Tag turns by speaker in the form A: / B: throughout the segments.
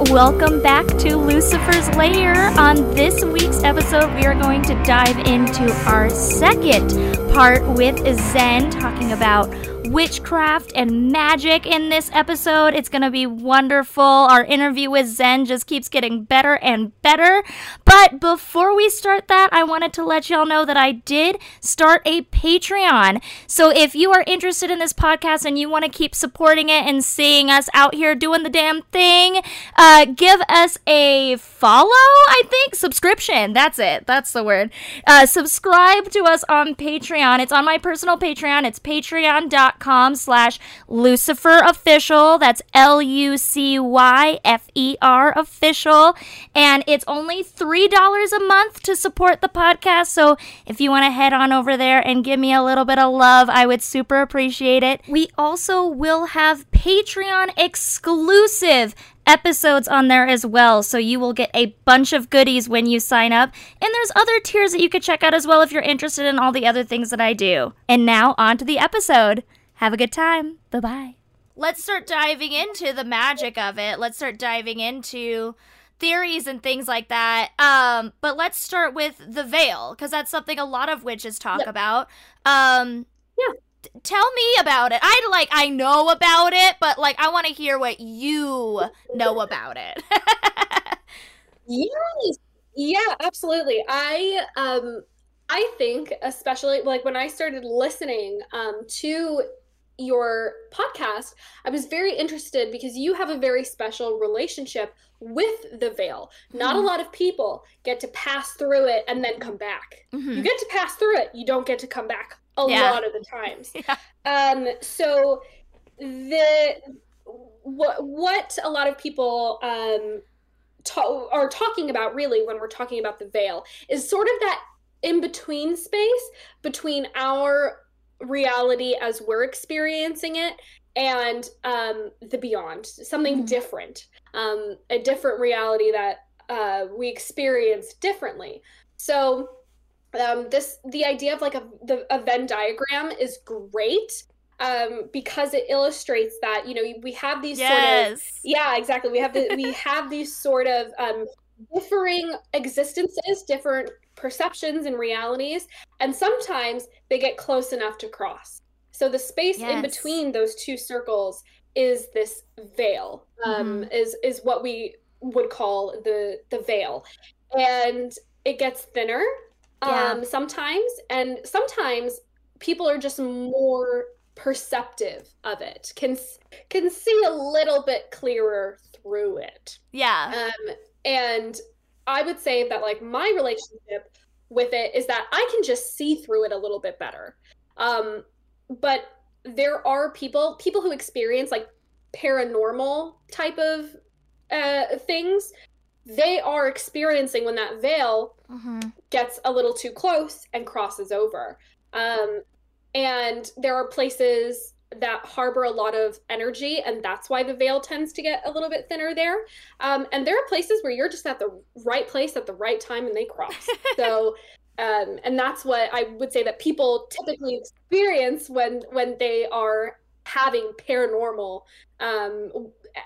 A: welcome back to Lucifer's Lair. On this week's episode, we are going to dive into our second part with Xen, talking about witchcraft and magic in this episode. It's going to be wonderful. Our interview with Xen just keeps getting better and better. But before we start that, I wanted to let y'all know that I did start a Patreon. So if you are interested in this podcast and you want to keep supporting it and seeing us out here doing the damn thing, uh, give us a follow, I think. Subscription. That's it. That's the word. Uh, subscribe to us on Patreon. It's on my personal Patreon. It's patreon.com patreon.com slash Lucyfer Official. That's L U C Y F E R Official. And it's only $3 a month to support the podcast. So if you want to head on over there and give me a little bit of love, I would super appreciate it. We also will have Patreon exclusive episodes on there as well. So you will get a bunch of goodies when you sign up. And there's other tiers that you could check out as well if you're interested in all the other things that I do. And now on to the episode. Have a good time. Bye bye. Let's start diving into the magic of it. Let's start diving into theories and things like that. Um, but let's start with the veil because that's something a lot of witches talk yep. about. Um,
B: yeah.
A: T- tell me about it. I like I know about it, but like I want to hear what you know about it.
B: yes. Yeah, absolutely. I um I think especially like when I started listening um to your podcast, I was very interested because you have a very special relationship with the veil. Not mm-hmm. a lot of people get to pass through it and then come back. Mm-hmm. You get to pass through it, you don't get to come back a yeah. lot of the times. Yeah. Um, so the what what a lot of people um, ta- are talking about really when we're talking about the veil is sort of that in between space between our reality as we're experiencing it and um, the beyond, something mm-hmm. different, um, a different reality that uh, we experience differently. So um, this the idea of like a the a Venn diagram is great um, because it illustrates that you know we have these yes. sort of yeah exactly we have the, we have these sort of um, differing existences, different perceptions and realities, and sometimes they get close enough to cross. So the space yes. in between those two circles is this veil. Um, mm-hmm. Is is what we would call the the veil, and it gets thinner yeah. um, sometimes, and sometimes people are just more perceptive of it can can see a little bit clearer through it
A: yeah
B: um and I would say that like my relationship with it is that I can just see through it a little bit better. Um, but there are people people who experience like paranormal type of uh, things. They are experiencing when that veil mm-hmm. gets a little too close and crosses over. Um, and there are places that harbor a lot of energy and that's why the veil tends to get a little bit thinner there. Um, and there are places where you're just at the right place at the right time and they cross. So um, and that's what i would say that people typically experience when when they are having paranormal um,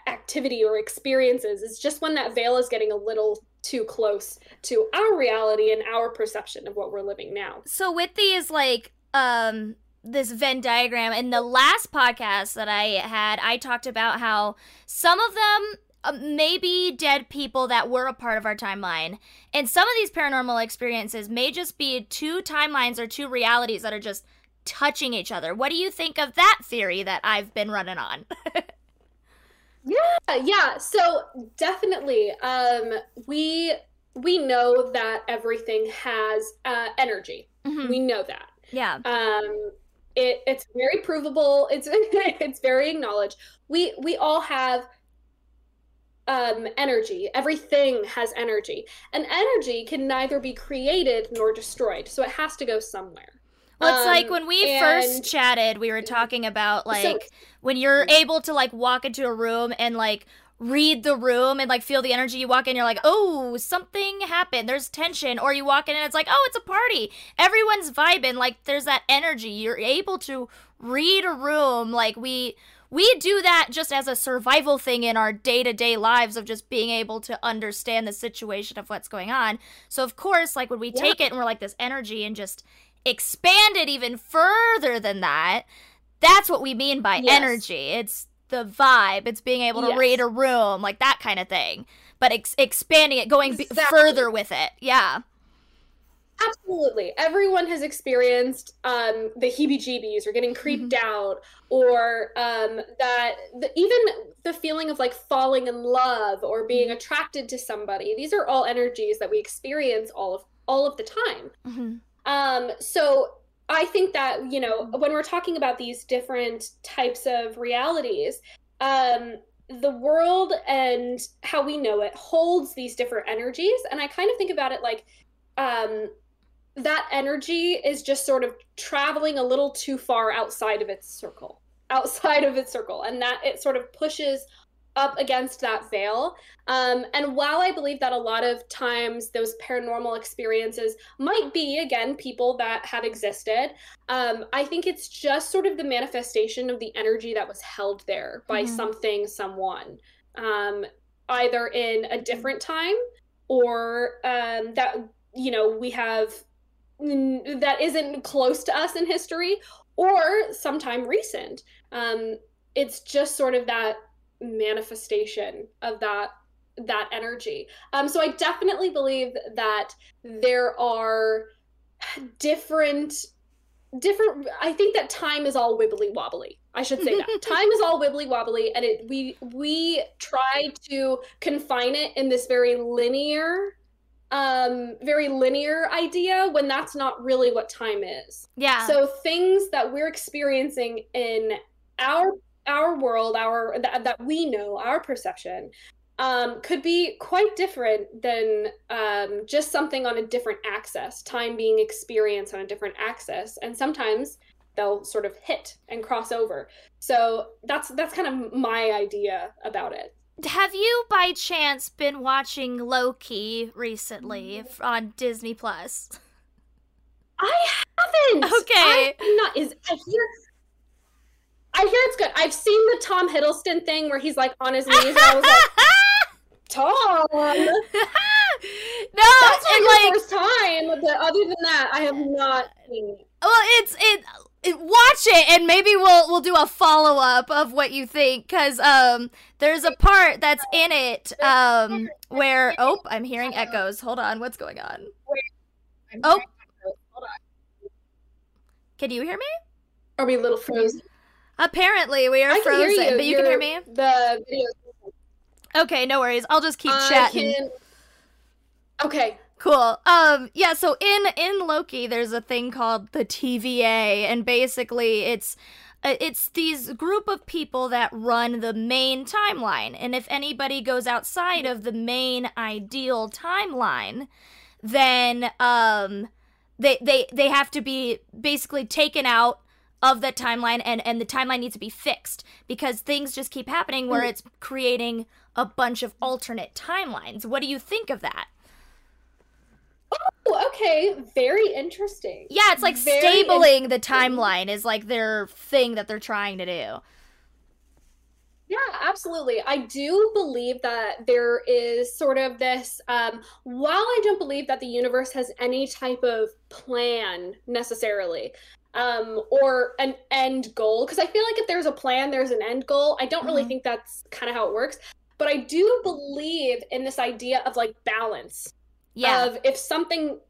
B: activity or experiences. Is just when that veil is getting a little too close to our reality and our perception of what we're living now.
A: So with these like um this Venn diagram. In the last podcast that I had, I talked about how some of them uh, may be dead people that were a part of our timeline. And some of these paranormal experiences may just be two timelines or two realities that are just touching each other. What do you think of that theory that I've been running on?
B: yeah, yeah. So definitely um we we know that everything has uh energy. Mm-hmm. We know that.
A: Yeah.
B: Um it, it's very provable. It's it's very acknowledged. We we all have um, energy. Everything has energy, and energy can neither be created nor destroyed. So it has to go somewhere.
A: Well, it's um, like when we and, first chatted, we were talking about like so, when you're able to like walk into a room and like read the room and like feel the energy. You walk in, you're like, oh, something happened. There's tension. Or you walk in and it's like, oh, it's a party. Everyone's vibing. Like there's that energy. You're able to read a room like we we do that just as a survival thing in our day-to-day lives of just being able to understand the situation of what's going on so of course like when we yeah. take it and we're like this energy and just expand it even further than that that's what we mean by yes. energy it's the vibe it's being able to yes. read a room like that kind of thing but ex- expanding it going exactly. b- further with it yeah
B: Absolutely. Everyone has experienced um, the heebie jeebies or getting creeped mm-hmm. out or um, that the, even the feeling of like falling in love or being mm-hmm. attracted to somebody. These are all energies that we experience all of all of the time. Mm-hmm. Um, so I think that, you know, when we're talking about these different types of realities, um, the world and how we know it holds these different energies. And I kind of think about it like um, that energy is just sort of traveling a little too far outside of its circle outside of its circle and that it sort of pushes up against that veil um, and while i believe that a lot of times those paranormal experiences might be again people that have existed um, i think it's just sort of the manifestation of the energy that was held there by mm-hmm. something someone um, either in a different time or um, that you know we have that isn't close to us in history or sometime recent. Um, it's just sort of that manifestation of that that energy. Um, so I definitely believe that there are different different i think that time is all wibbly wobbly i should say that time is all wibbly wobbly and it we we try to confine it in this very linear um very linear idea when that's not really what time is.
A: Yeah.
B: So things that we're experiencing in our our world, our that, that we know, our perception um, could be quite different than um, just something on a different axis, time being experienced on a different axis. And sometimes they'll sort of hit and cross over. So that's that's kind of my idea about it.
A: Have you by chance been watching Loki recently on Disney Plus?
B: I haven't.
A: Okay.
B: I'm not is I hear I hear it's good. I've seen the Tom Hiddleston thing where he's like on his knees and I was like Tom. no,
A: that's
B: like, like first time, but other than that, I have not seen it.
A: Well, it's it watch it and maybe we'll we'll do a follow up of what you think because um there's a part that's in it um where oh I'm hearing echoes. Hold on, what's going on? Oh, can you hear me?
B: Are we a little frozen?
A: Apparently, we are frozen, you. but you You're, can hear me.
B: The video.
A: Okay, no worries. I'll just keep chatting. Can...
B: Okay.
A: Cool. Um yeah, so in in Loki there's a thing called the TVA and basically it's uh, it's these group of people that run the main timeline and if anybody goes outside of the main ideal timeline then um they they they have to be basically taken out of that timeline and and the timeline needs to be fixed because things just keep happening where mm. it's creating a bunch of alternate timelines. What do you think of that?
B: Oh, okay. Very interesting.
A: Yeah, it's like Very stabling the timeline is like their thing that they're trying to do.
B: Yeah, absolutely. I do believe that there is sort of this. Um, while I don't believe that the universe has any type of plan necessarily, um, or an end goal, because I feel like if there's a plan, there's an end goal. I don't mm-hmm. really think that's kind of how it works. But I do believe in this idea of like balance yeah. of if something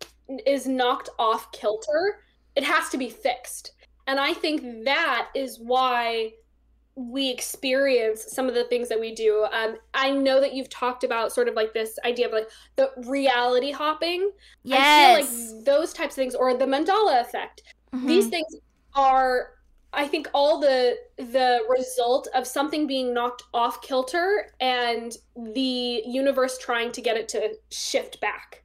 B: is knocked off kilter, it has to be fixed. And I think that is why we experience some of the things that we do. Um, I know that you've talked about sort of like this idea of like the reality hopping.
A: Yes.
B: I feel like those types of things, or the Mandela effect. Mm-hmm. These things are, I think, all the the result of something being knocked off kilter and the universe trying to get it to shift back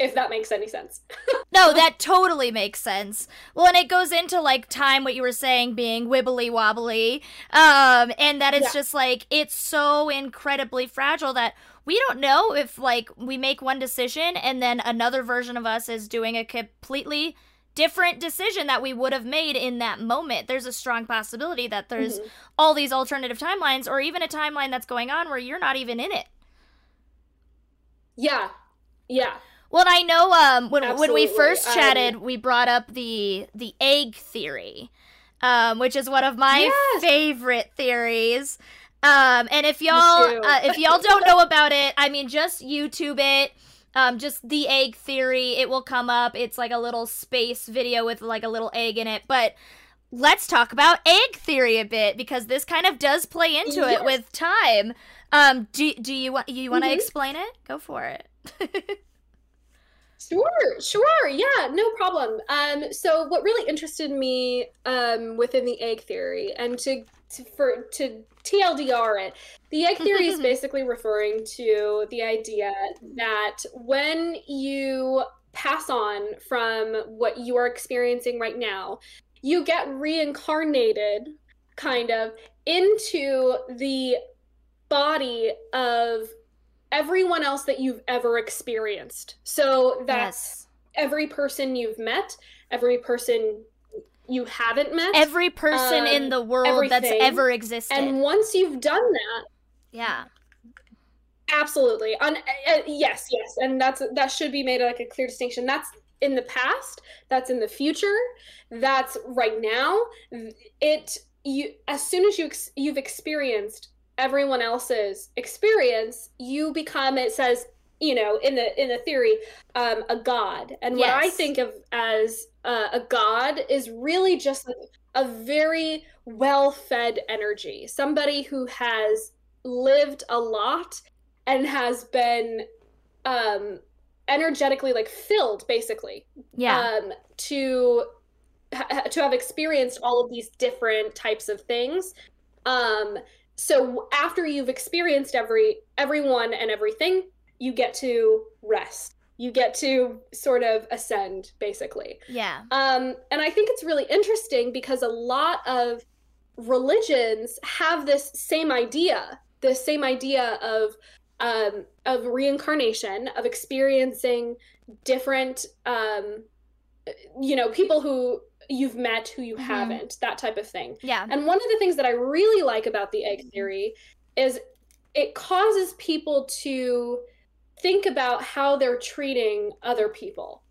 B: if that makes any sense.
A: no, that totally makes sense. Well, and it goes into like time, what you were saying being wibbly wobbly, um, and that it's yeah. just like it's so incredibly fragile that we don't know if like we make one decision and then another version of us is doing a completely different decision that we would have made in that moment. There's a strong possibility that there's
B: Mhm.
A: all these alternative timelines or even a timeline that's going on where you're not even in it.
B: Yeah. Yeah.
A: Well, I know um, when when we first chatted, we brought up the the egg theory, um, which is one of my
B: Yes.
A: favorite theories. Um, and if y'all uh, if y'all don't know about it, I mean, just YouTube it. Um, just the egg theory. It will come up. It's like a little space video with like a little egg in it. But let's talk about egg theory a bit because this kind of does play into it with time. Um, do do you want you want to
B: Mhm.
A: explain it? Go for it.
B: Sure, sure. Yeah, no problem. Um, so what really interested me um, within the egg theory, and to, to for to TLDR it, the egg theory is basically referring to the idea that when you pass on from what you are experiencing right now, you get reincarnated, kind of, into the body of everyone else that you've ever experienced. So that's
A: yes.
B: every person you've met, every person you haven't met.
A: every person in
B: um,
A: the world that's ever existed.
B: and once you've done that,
A: yeah.
B: absolutely. On uh, yes, yes, and that's that should be made like a clear distinction. That's in the past, that's in the future, that's right now. It you as soon as you ex- you've experienced everyone else's experience, you become it says you know in the in the theory um, a god. And what i think of as uh, a god is really just a very well-fed energy. Somebody who has lived a lot and has been um energetically like filled basically
A: Yeah.
B: um to ha- to have experienced all of these different types of things. Um so after you've experienced every everyone and everything you get to rest you get to sort of ascend basically
A: yeah.
B: um, and I think it's really interesting because a lot of religions have this same idea, this same idea of um, of reincarnation, of experiencing different, um, you know, people who you've met who you
A: Mhm.
B: haven't, that type of thing.
A: Yeah.
B: And one of the things that I really like about the egg theory is it causes people to think about how they're treating other people.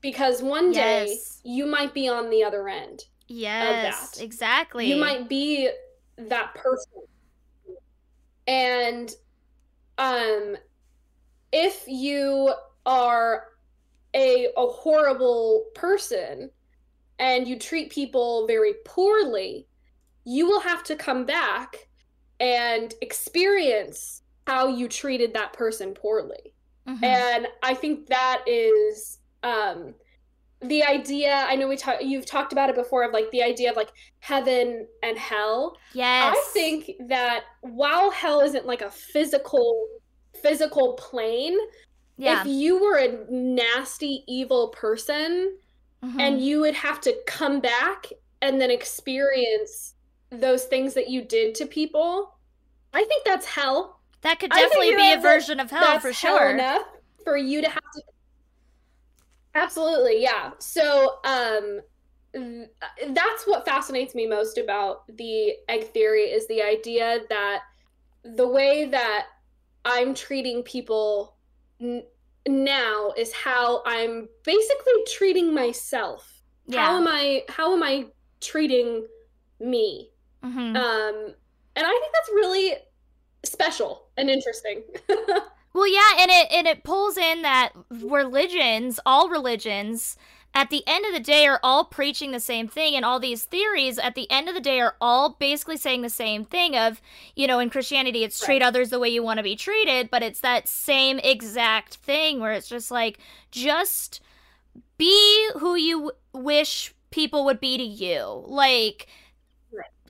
B: Because one day
A: Yes.
B: you might be on the other end.
A: Yes.
B: that.
A: Exactly.
B: You might be that person. And um if you are a a horrible person and you treat people very poorly, you will have to come back and experience how you treated that person poorly.
A: Mhm.
B: And I think that is um the idea I know we talk you've talked about it before of like the idea of like heaven and hell.
A: yes.
B: I think that while hell isn't like a physical physical plane,
A: Yeah.
B: if you were a nasty evil person
A: Mhm.
B: and you would have to come back and then experience those things that you did to people, I think that's hell.
A: That could definitely be a version of hell for
B: hell
A: sure.
B: enough for you to have to absolutely yeah so um th- that's what fascinates me most about the egg theory is the idea that the way that i'm treating people n- now is how i'm basically treating myself
A: Yeah.
B: how am i how am i treating me
A: Mhm.
B: um and i think that's really special and interesting
A: Well, yeah, and it and it pulls in that religions, all religions, at the end of the day are all preaching the same thing and all these theories at the end of the day are all basically saying the same thing of, you know, in Christianity it's treat
B: Right.
A: others the way you want to be treated, but it's that same exact thing where it's just like just be who you wish people would be to you. Like.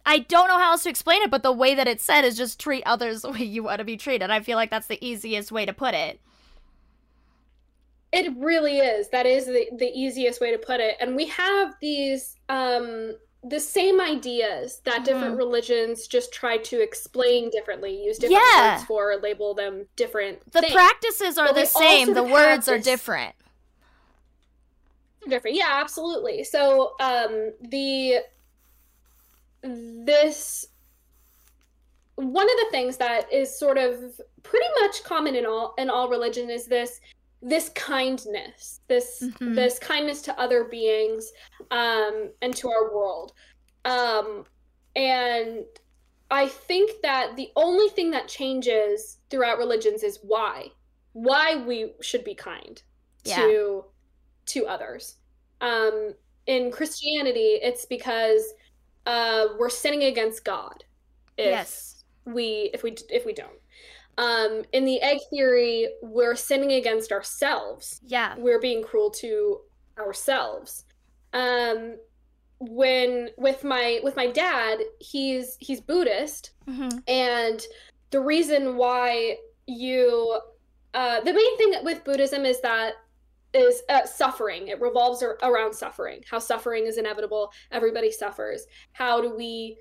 A: I don't know how else to explain it, but the way that it's said is just treat others the way you want to be treated. I feel like that's the easiest way to put it.
B: It really is. That is the, the easiest way to put it. And we have these um the same ideas that different
A: Mhm.
B: religions just try to explain differently, use different
A: Yeah.
B: words for, label them different
A: The
B: things.
A: practices are
B: But
A: the same, the words are different.
B: different. Yeah, absolutely. So um, the this one of the things that is sort of pretty much common in all in all religion is this this kindness this mm-hmm. this kindness to other beings um and to our world um and i think that the only thing that changes throughout religions is why why we should be kind yeah. to to others um in christianity it's because uh we're sinning against god if yes we if we if we don't um, in the egg theory, we're sinning against ourselves.
A: Yeah.
B: We're being cruel to ourselves. Um, when with my with my dad, he's he's Buddhist, mm-hmm. and the reason why you uh, the main thing with Buddhism is that is uh, suffering. It revolves ar- around suffering. How suffering is inevitable. Everybody suffers. How do we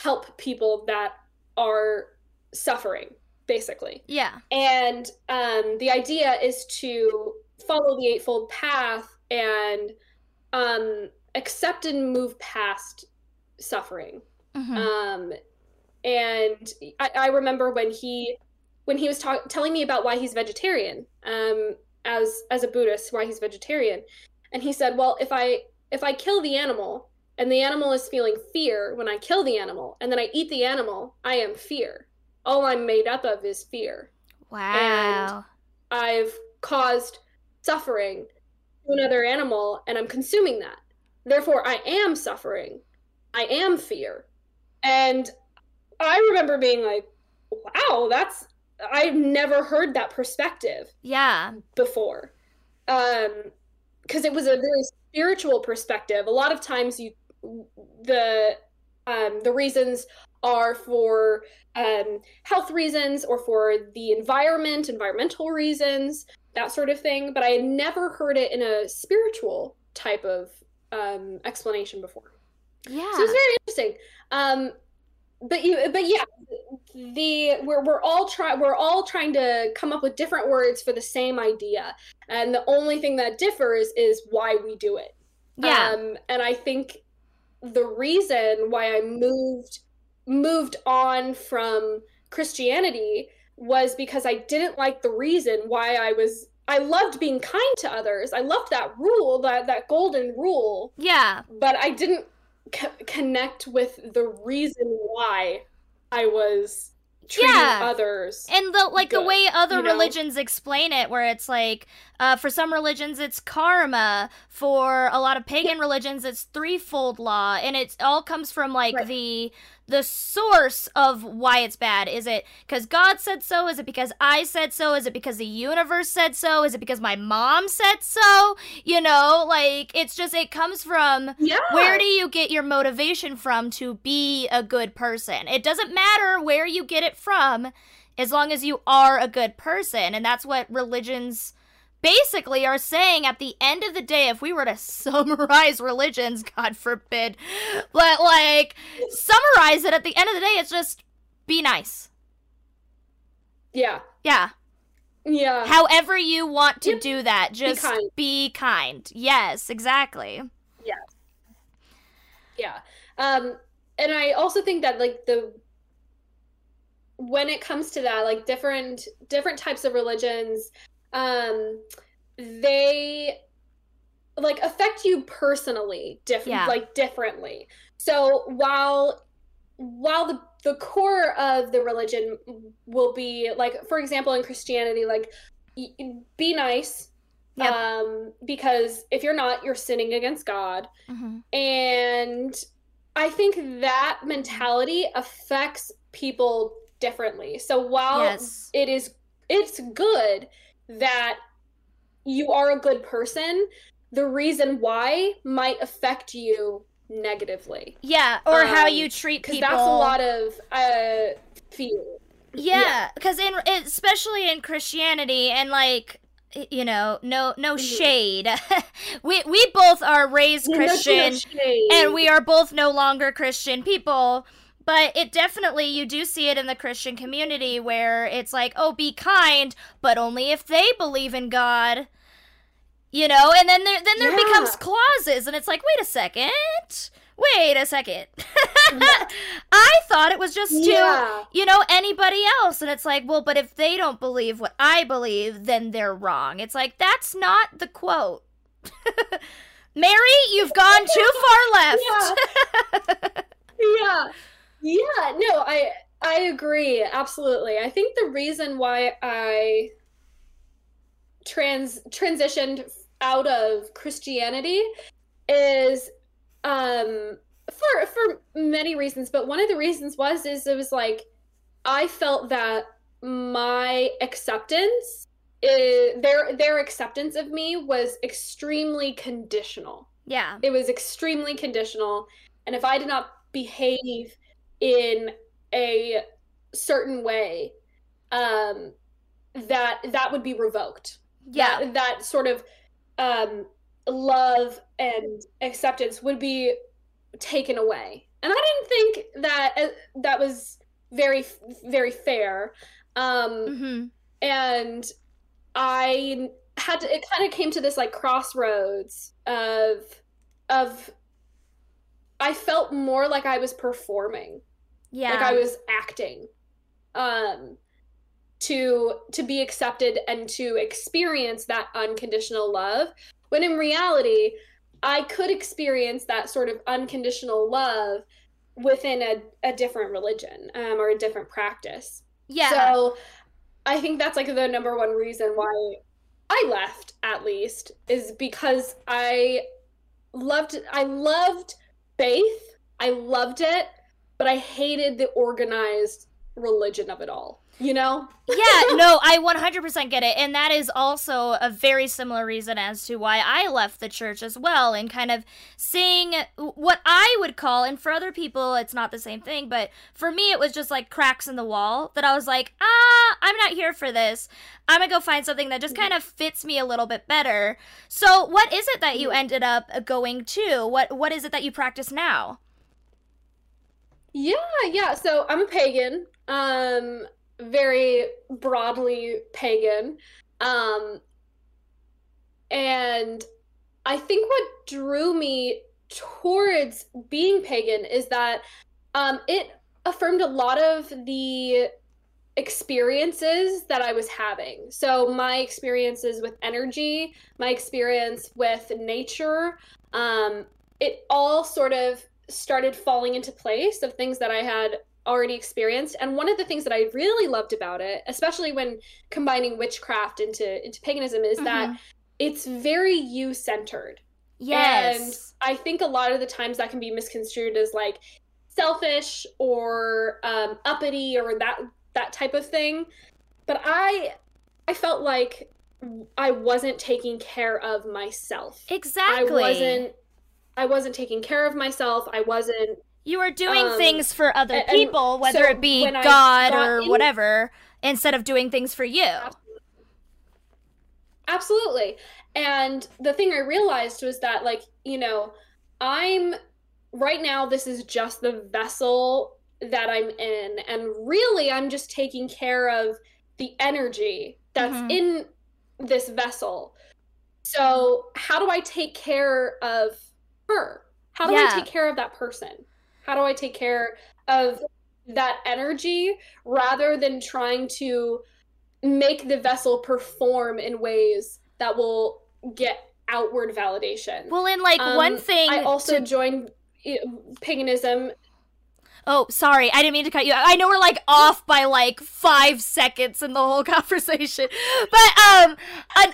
B: help people that are suffering? basically.
A: Yeah.
B: And um, the idea is to follow the Eightfold Path and um, accept and move past suffering. Mm-hmm. Um, and I, I, remember when he when he was ta- telling me about why he's vegetarian um, as as a Buddhist, why he's vegetarian, and he said, "Well, if I if I kill the animal and the animal is feeling fear when I kill the animal, and then I eat the animal, I am fear." all I'm made up of is fear.
A: Wow.
B: And I've caused suffering to another animal and I'm consuming that. Therefore, I am suffering. I am fear. And I remember being like, wow, that's, I've never heard that perspective.
A: Yeah.
B: Before. Um, because it was a very spiritual perspective. A lot of times you, the, um, the reasons are for um, health reasons or for the environment, environmental reasons, that sort of thing. But I had never heard it in a spiritual type of um, explanation before.
A: Yeah.
B: So it's very interesting. Um, but you, but yeah, the we're we're all trying we're all trying to come up with different words for the same idea, and the only thing that differs is why we do it.
A: Yeah.
B: Um, and I think the reason why I moved moved on from Christianity was because I didn't like the reason why I was I loved being kind to others. I loved that rule, that that golden rule.
A: Yeah.
B: But I didn't connect with the reason why I was treating yeah. others
A: and the like good, the way other you know? religions explain it where it's like uh, for some religions it's karma for a lot of pagan religions it's threefold law and it all comes from like right. the the source of why it's bad. Is it because God said so? Is it because I said so? Is it because the universe said so? Is it because my mom said so? You know, like it's just, it comes from
B: yeah.
A: where do you get your motivation from to be a good person? It doesn't matter where you get it from as long as you are a good person. And that's what religions basically are saying at the end of the day, if we were to summarize religions, God forbid, but like summarize it at the end of the day, it's just be nice.
B: Yeah.
A: Yeah.
B: Yeah.
A: However you want to yep. do that, just be kind. be kind. Yes, exactly.
B: Yeah. Yeah. Um and I also think that like the when it comes to that like different different types of religions um they like affect you personally different yeah. like differently so while while the the core of the religion will be like for example in christianity like be nice yep. um because if you're not you're sinning against god mm-hmm. and i think that mentality affects people differently so while yes. it is it's good that you are a good person, the reason why might affect you negatively.
A: Yeah, or um, how you treat people.
B: That's a lot of uh, fear.
A: Yeah, because yeah. in especially in Christianity and like you know, no no mm-hmm. shade. we we both are raised Christian no and we are both no longer Christian people but it definitely you do see it in the Christian community where it's like, "Oh, be kind, but only if they believe in God." You know, and then there then there
B: Yeah.
A: becomes clauses and it's like, "Wait a second. Wait a second. I thought it was just to
B: Yeah.
A: you know, anybody else. And it's like, well, but if they don't believe what I believe, then they're wrong. It's like, that's not the quote. Mary, you've gone too far left.
B: yeah yeah no i i agree absolutely i think the reason why i trans transitioned out of christianity is um for for many reasons but one of the reasons was is it was like i felt that my acceptance is, their their acceptance of me was extremely conditional
A: yeah.
B: it was extremely conditional and if i did not behave in a certain way um that that would be revoked
A: Yeah.
B: that, that sort of um love and acceptance would be taken away and i didn't think that uh, that was very very fair um
A: Mm-hmm.
B: and i had to it kind of came to this like crossroads of of i felt more like i was performing
A: Yeah.
B: like i was acting um to to be accepted and to experience that unconditional love when in reality i could experience that sort of unconditional love within a, a different religion um, or a different practice
A: yeah.
B: so I think that's like the number one reason why I left at least is because I loved I loved faith. I loved it, but I hated the organized religion of it all. You know?
A: yeah, no, I 100% get it. And that is also a very similar reason as to why I left the church as well, and kind of seeing what I would call, and for other people, it's not the same thing, but for me, it was just like cracks in the wall that I was like, ah, I'm not here for this. I'm gonna go find something that just kind of fits me a little bit better. So, what is it that you ended up going to? What What is it that you practice now?
B: Yeah, yeah. So I'm a pagan. Um very broadly pagan. Um and I think what drew me towards being pagan is that um it affirmed a lot of the experiences that I was having. So my experiences with energy, my experience with nature, um it all sort of started falling into place of things that I had already experienced. And one of the things that I really loved about it, especially when combining witchcraft into into paganism, is that it's very you centered.
A: Yes.
B: And I think a lot of the times that can be misconstrued as like selfish or um, uppity or that that type of thing. But I I felt like I wasn't taking care of myself.
A: exactly.
B: I wasn't I wasn't taking care of myself. I wasn't
A: You are doing
B: Um,
A: things for other
B: and- and
A: people, whether
B: so
A: it be God or
B: in-
A: whatever, instead of doing things for you.
B: Absolutely. And the thing I realized was that, like, you know, I'm right now, this is just the vessel that I'm in. And really, I'm just taking care of the energy that's
A: Mhm.
B: in this vessel. So, how do I take care of her? How do
A: Yeah.
B: I take care of that person? How do I take care of that energy rather than trying to make the vessel perform in ways that will get outward validation.
A: Well, in like one
B: Um,
A: thing.
B: I also
A: to-
B: joined paganism.
A: oh, sorry, I didn't mean to cut you. I know we're like off by like five seconds in the whole conversation, but um,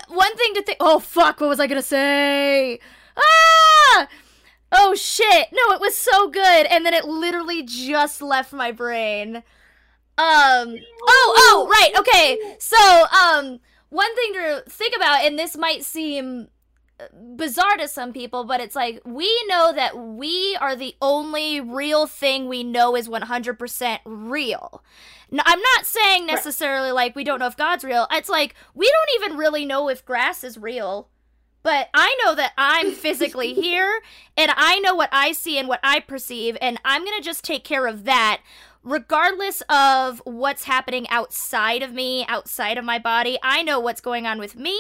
A: one thing to think. Oh fuck, what was I gonna say? Ah. Oh shit! No, it was so good, and then it literally just left my brain. Um. Oh, oh, right. Okay. So, um, one thing to think about, and this might seem uh, bizarre to some people, but it's like we know that we are the only real thing we know is 100% real. Now, I'm not saying necessarily like we don't know if God's real. It's like we don't even really know if grass is real. But I know that I'm physically here and I know what I see and what I perceive, and I'm gonna just take care of that regardless of what's happening outside of me, outside of my body, I know what's going on with me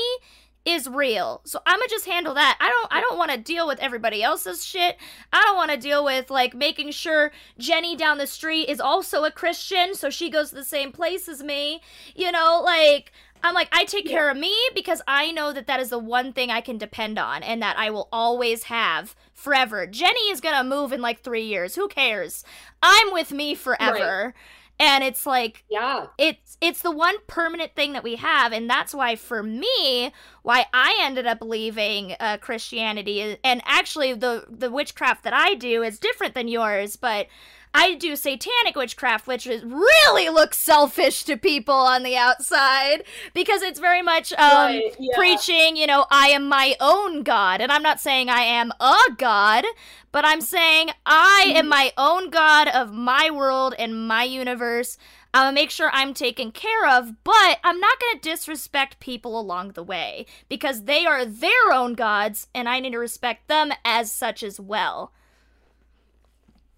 A: is real. So I'm gonna just handle that. I don't I don't want to deal with everybody else's shit. I don't want to deal with like making sure Jenny down the street is also a Christian so she goes to the same place as me. You know, like I'm like I take yeah. care of me because I know that that is the one thing I can depend on and that I will always have forever. Jenny is going to move in like 3 years. Who cares? I'm with me forever. Right and it's like
B: yeah
A: it's it's the one permanent thing that we have and that's why for me why i ended up leaving uh, christianity and actually the the witchcraft that i do is different than yours but I do satanic witchcraft, which is really looks selfish to people on the outside because it's very much um, right, yeah. preaching, you know, I am my own god. And I'm not saying I am a god, but I'm saying I am mm-hmm. my own god of my world and my universe. I'm gonna make sure I'm taken care of, but I'm not gonna disrespect people along the way because they are their own gods and I need to respect them as such as well.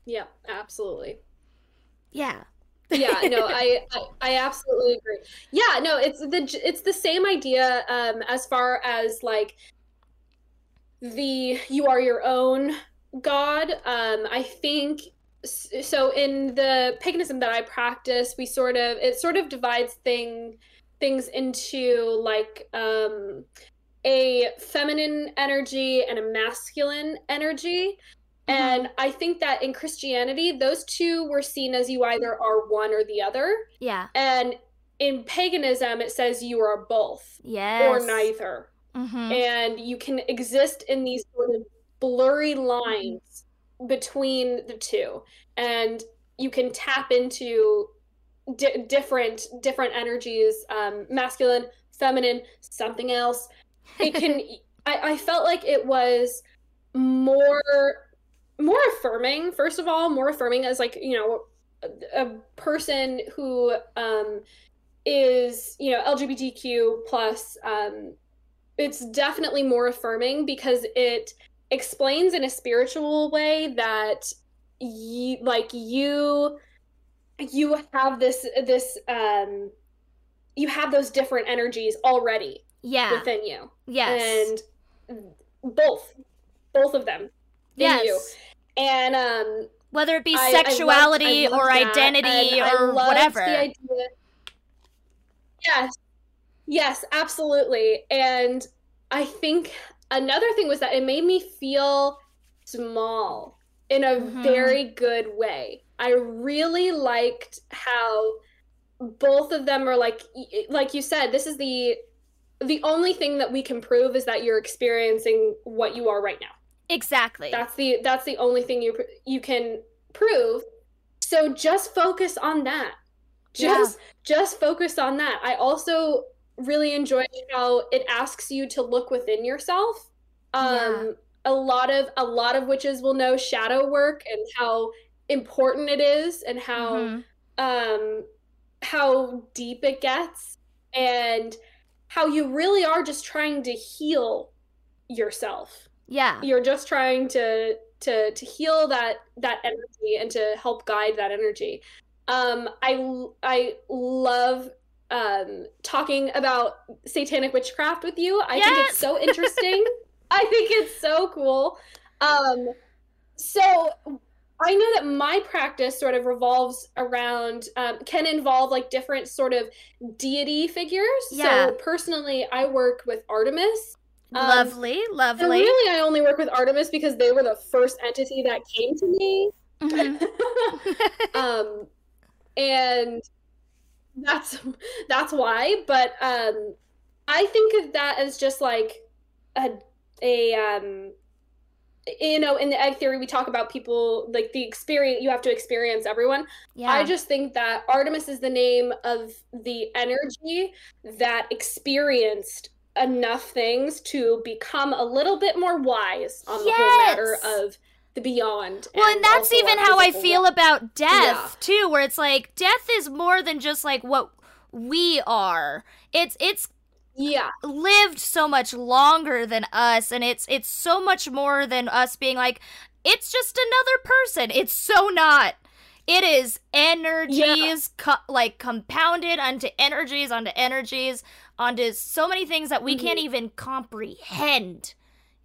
B: Yeah, absolutely.
A: Yeah.
B: yeah, no, I, I, I absolutely agree. Yeah, no, it's the it's the same idea um as far as like the you are your own god. Um I think so in the paganism that I practice, we sort of it sort of divides thing things into like um a feminine energy and a masculine energy. Mm-hmm. And I think that in Christianity, those two were seen as you either are one or the other.
A: Yeah.
B: And in paganism, it says you are both.
A: Yes.
B: Or neither. Mm-hmm. And you can exist in these sort of blurry lines between the two. And you can tap into di- different different energies um, masculine feminine something else it can I, I felt like it was more more affirming first of all more affirming as like you know a, a person who um is you know lgbtq plus um it's definitely more affirming because it explains in a spiritual way that you like you you have this this um you have those different energies already
A: yeah.
B: within you.
A: Yes.
B: And both both of them yes you. and um
A: whether it be sexuality I, loved, I loved or identity or whatever.
B: yes. Yes absolutely. And i think another thing was that it made me feel small in a mm-hmm. very good way. I really liked how both of them are like like you said this is the the only thing that we can prove is that you're experiencing what you are right now
A: exactly
B: that's the that's the only thing you you can prove so just focus on that just yeah. just focus on that i also really enjoy how it asks you to look within yourself um yeah. a lot of a lot of witches will know shadow work and how important it is and how mm-hmm. um how deep it gets and how you really are just trying to heal yourself.
A: Yeah.
B: You're just trying to to to heal that that energy and to help guide that energy. Um I I love um talking about satanic witchcraft with you. I yes! think it's so interesting. I think it's so cool. Um so I know that my practice sort of revolves around um, can involve like different sort of deity figures. Yeah. So personally, I work with Artemis.
A: Um, lovely, lovely.
B: Really, I only work with Artemis because they were the first entity that came to me. Mm-hmm. um, and that's that's why. But um, I think of that as just like a a um you know in the egg theory we talk about people like the experience you have to experience everyone yeah. i just think that artemis is the name of the energy that experienced enough things to become a little bit more wise on the yes. whole matter of the beyond
A: well and, and that's even how i feel world. about death yeah. too where it's like death is more than just like what we are it's it's
B: yeah
A: lived so much longer than us and it's it's so much more than us being like it's just another person it's so not it is energies yeah. co- like compounded onto energies onto energies onto so many things that we mm-hmm. can't even comprehend.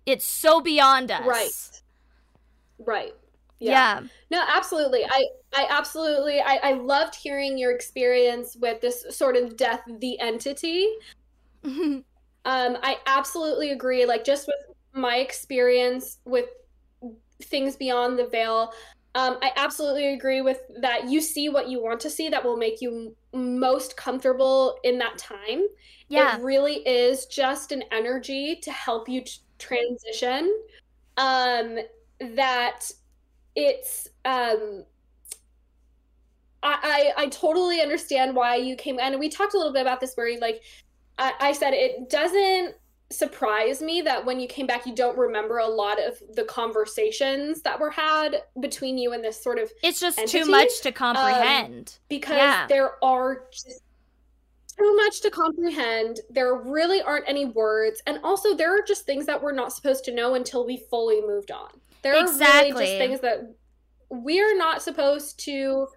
A: It's so beyond us.
B: Right. Right. Yeah. yeah. No, absolutely. I I absolutely I, I loved hearing your experience with this sort of death the entity. um I absolutely agree like just with my experience with things beyond the veil. Um, I absolutely agree with that. You see what you want to see that will make you most comfortable in that time. Yeah. It really is just an energy to help you t- transition. Um, that it's um I, I, I totally understand why you came and we talked a little bit about this where like I, I said it doesn't surprise me that when you came back you don't remember a lot of the conversations that were had between you and this sort of
A: it's just entity. too much to comprehend um,
B: because yeah. there are just too much to comprehend there really aren't any words and also there are just things that we're not supposed to know until we fully moved on there exactly. are really just things that we're not supposed to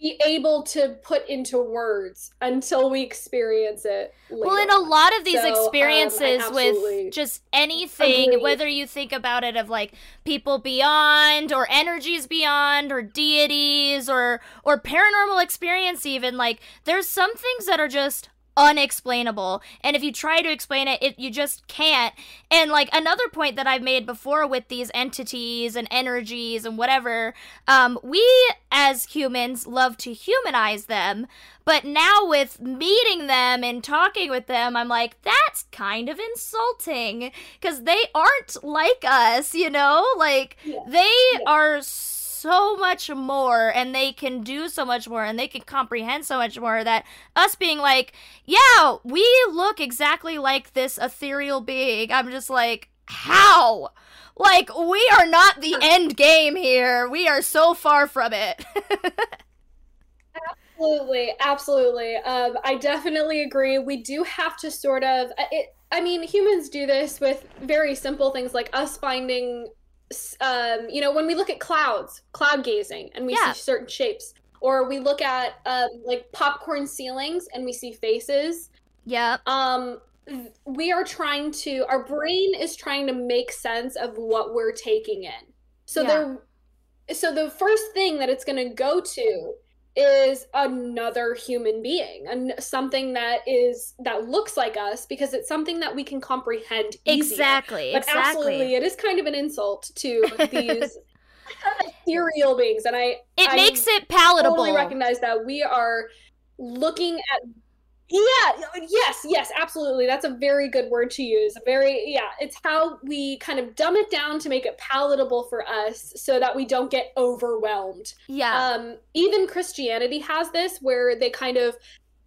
B: be able to put into words until we experience it.
A: Later. Well, in a lot of these so, um, experiences um, with just anything, agree. whether you think about it of like people beyond or energies beyond or deities or or paranormal experience even like there's some things that are just unexplainable. And if you try to explain it, it you just can't. And like another point that i've made before with these entities and energies and whatever um, we as humans love to humanize them. But now with meeting them and talking with them i'm like that's kind of insulting. Because they aren't like us you know? Like yeah. they yeah. are so so much more and they can do so much more and they can comprehend so much more that us being like, yeah, we look exactly like this ethereal being. I'm just like, how? Like, we are not the end game here. We are so far from it.
B: absolutely. Absolutely. Um, I definitely agree. We do have to sort of. Uh, it, I mean, humans do this with very simple things like us finding um, you know, when we look at clouds, cloud gazing, and we yeah. see certain shapes, or we look at um, like popcorn ceilings and we see faces.
A: Yeah.
B: Um, we are trying to. Our brain is trying to make sense of what we're taking in. So yeah. there. So the first thing that it's going to go to is another human being and something that is that looks like us because it's something that we can comprehend easier.
A: exactly
B: but
A: exactly.
B: absolutely it is kind of an insult to these ethereal beings and i
A: it I makes it palatable
B: totally recognize that we are looking at yeah, yes, yes, absolutely. That's a very good word to use. Very, yeah, it's how we kind of dumb it down to make it palatable for us so that we don't get overwhelmed.
A: Yeah.
B: Um, even Christianity has this where they kind of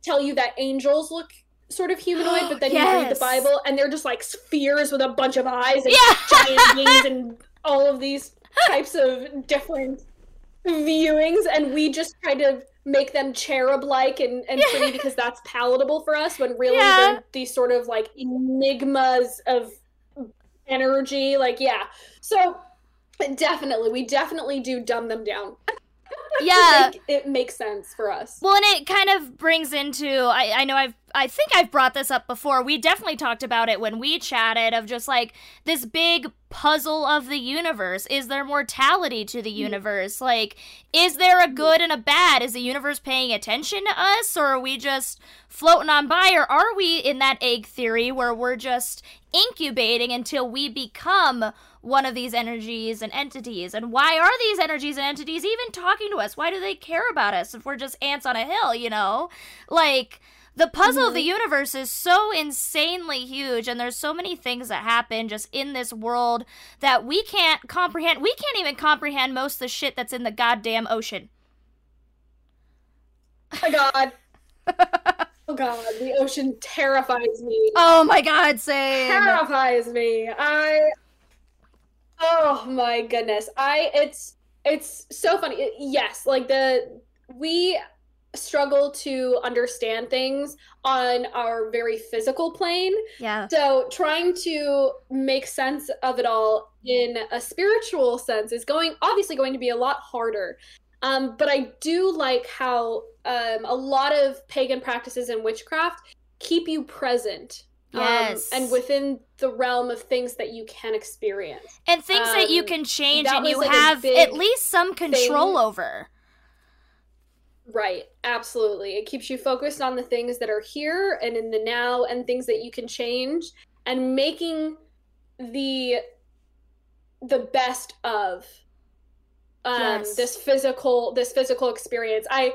B: tell you that angels look sort of humanoid, but then yes. you read the Bible and they're just like spheres with a bunch of eyes and yeah. giant wings and all of these types of different viewings, and we just kind of make them cherub like and, and pretty because that's palatable for us when really yeah. they're these sort of like enigmas of energy like yeah. So definitely we definitely do dumb them down.
A: Yeah.
B: it makes sense for us.
A: Well and it kind of brings into I, I know i've i think i've brought this up before we definitely talked about it when we chatted of just like this big puzzle of the universe is there mortality to the mm. universe like is there a good and a bad is the universe paying attention to us or are we just floating on by or are we in that egg theory where we're just incubating until we become one of these energies and entities. And why are these energies and entities even talking to us? Why do they care about us if we're just ants on a hill, you know? Like, the puzzle mm-hmm. of the mm-hmm. universe is so insanely huge and there's so many things that happen just in this world that we can't comprehend we can't even comprehend most of the shit that's in the goddamn ocean
B: oh god oh god the ocean terrifies me
A: oh my god same
B: terrifies me i Oh my goodness. I it's it's so funny. yes, like the we struggle to understand things on our very physical plane.
A: Yeah.
B: So trying to make sense of it all in a spiritual sense is going obviously going to be a lot harder. Um, but I do like how um, a lot of pagan practices and witchcraft keep you present. um,
A: Yes.
B: and within the realm of things that you can experience.
A: and things that you
B: um,
A: can change and you
B: like,
A: have at least some control over.
B: Right, absolutely. It keeps you focused on the things that are here and in the now and things that you can change and making the the best of um
A: Yes.
B: this physical this physical experience. I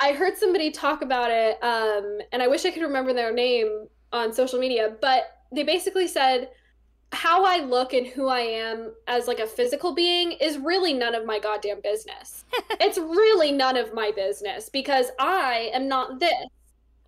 B: I heard somebody talk about it um and I wish I could remember their name on social media, but they basically said how I look and who I am as like a physical being is really none of my goddamn business. it's really none of my business because I am not this.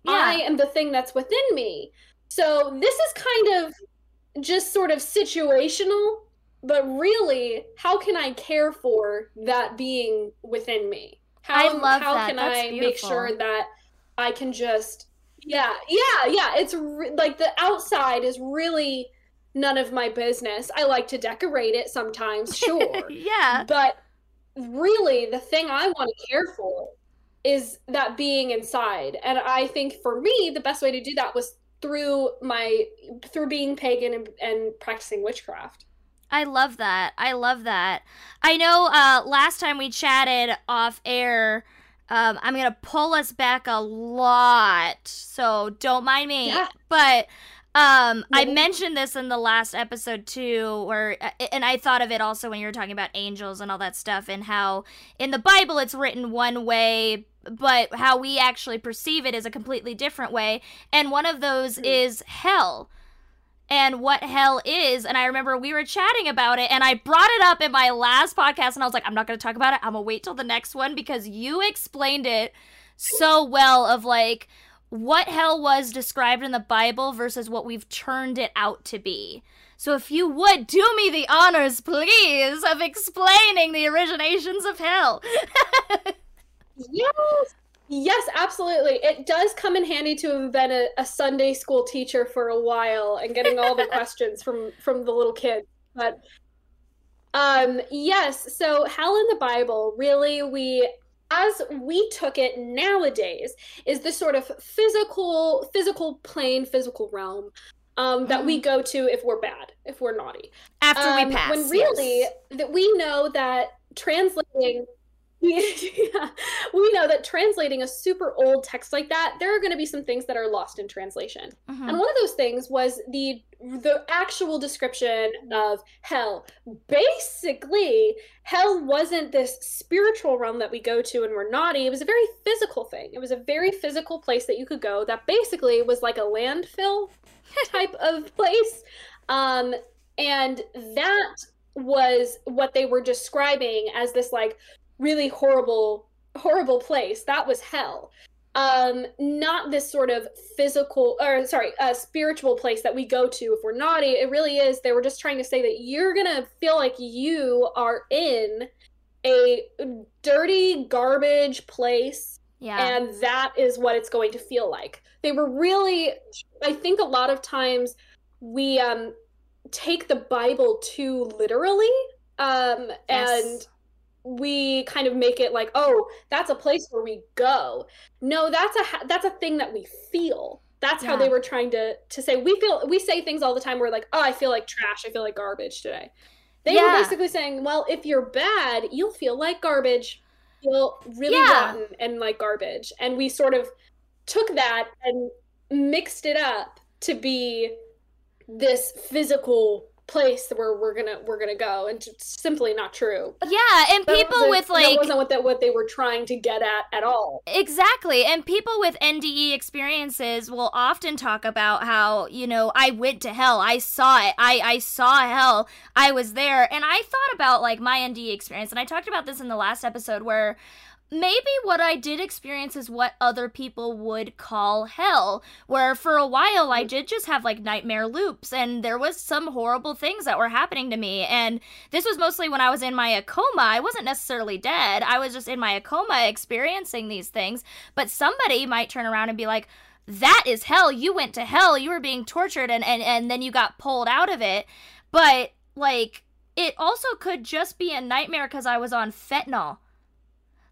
B: I am the thing that's within me. So this is kind of just sort of situational, but really, how can I care for that being within me? How,
A: I love
B: how
A: that.
B: can
A: That's
B: I make sure that I can just yeah, yeah, yeah, it's re- like the outside is really none of my business. I like to decorate it sometimes, sure.
A: yeah.
B: But really, the thing I want to care for is that being inside. And I think for me, the best way to do that was through my through being pagan and, and practicing witchcraft.
A: I love that. I love that. I know uh last time we chatted off air um I'm going to pull us back a lot. So don't mind me.
B: Yeah.
A: But um I mentioned this in the last episode too where uh, and I thought of it also when you were talking about angels and all that stuff and how in the Bible it's written one way but how we actually perceive it is a completely different way and one of those
B: Hmm.
A: is hell and what hell is. And I remember we were chatting about it, and I brought it up in my last podcast, and I was like, I'm not going to talk about it. I'm going to wait till the next one because you explained it so well of like what hell was described in the Bible versus what we've turned it out to be. So if you would do me the honors, please, of explaining the originations of hell.
B: Yes. Yes, absolutely. It does come in handy to have been a, a Sunday school teacher for a while and getting all the questions from from the little kids. But um yes, so hell in the Bible, really we as we took it nowadays is this sort of physical physical plane, physical realm um that we go to if we're bad, if we're naughty.
A: After
B: Um,
A: we pass.
B: when really
A: yes.
B: that we know that translating yeah, we know that translating a super old text like that there are going to be some things that are lost in translation.
A: Mhm.
B: and one of those things was the the actual description of hell. Basically hell wasn't this spiritual realm that we go to and we're naughty. It was a very physical thing. It was a very physical place that you could go that basically was like a landfill type of place. Um and that was what they were describing as this like really horrible horrible place. That was hell. Um not this sort of physical or sorry a spiritual place that we go to if we're naughty. It really is. They were just trying to say that you're gonna feel like you are in a dirty garbage place.
A: Yeah.
B: and that is what it's going to feel like. They were really i think a lot of times we um take the bible too literally um
A: Yes.
B: and we kind of make it like oh that's a place where we go. No that's a ha- that's a thing that we feel. That's how they were trying to to say we feel we say things all the time. We're like oh i feel like trash. I feel like garbage today. They
A: Yeah.
B: were basically saying well if you're bad you'll feel like garbage. Feel really
A: Yeah.
B: rotten and like garbage. And we sort of took that and mixed it up to be this physical place where we're gonna we're gonna go and it's simply not true
A: yeah, and
B: That
A: people with
B: that
A: like
B: wasn't what that what they were trying to get at at all
A: Exactly. And people with NDE experiences will often talk about how, you know, I went to hell. I saw it. I, I saw hell. I was there. And I thought about like my NDE experience. And I talked about this in the last episode where maybe what I did experience is what other people would call hell. Where for a while I mm-hmm. did just have like nightmare loops and there was some horrible things that were happening to me. And this was mostly when I was in my coma. I wasn't necessarily dead. I was just in my coma experiencing these things. But somebody might turn around and be like, that is hell. You went to hell. You were being tortured and, and, and then you got pulled out of it. But like it also could just be a nightmare because I was on fentanyl.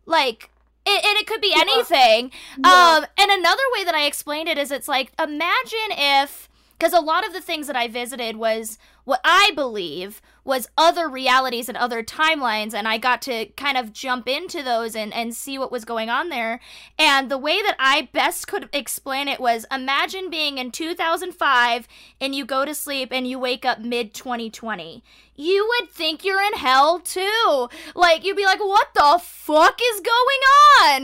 A: Like it, and it could be anything.
B: Yeah.
A: Um, and another way that I explained it is it's like imagine if because a lot of the things that I visited was what I believe was other realities and other timelines and I got to kind of jump into those and, and see what was going on there. And the way that I best could explain it was imagine being in 2005 and you go to sleep and you wake up mid 2020 you would think you're in hell too. Like, you'd be like, what the fuck is going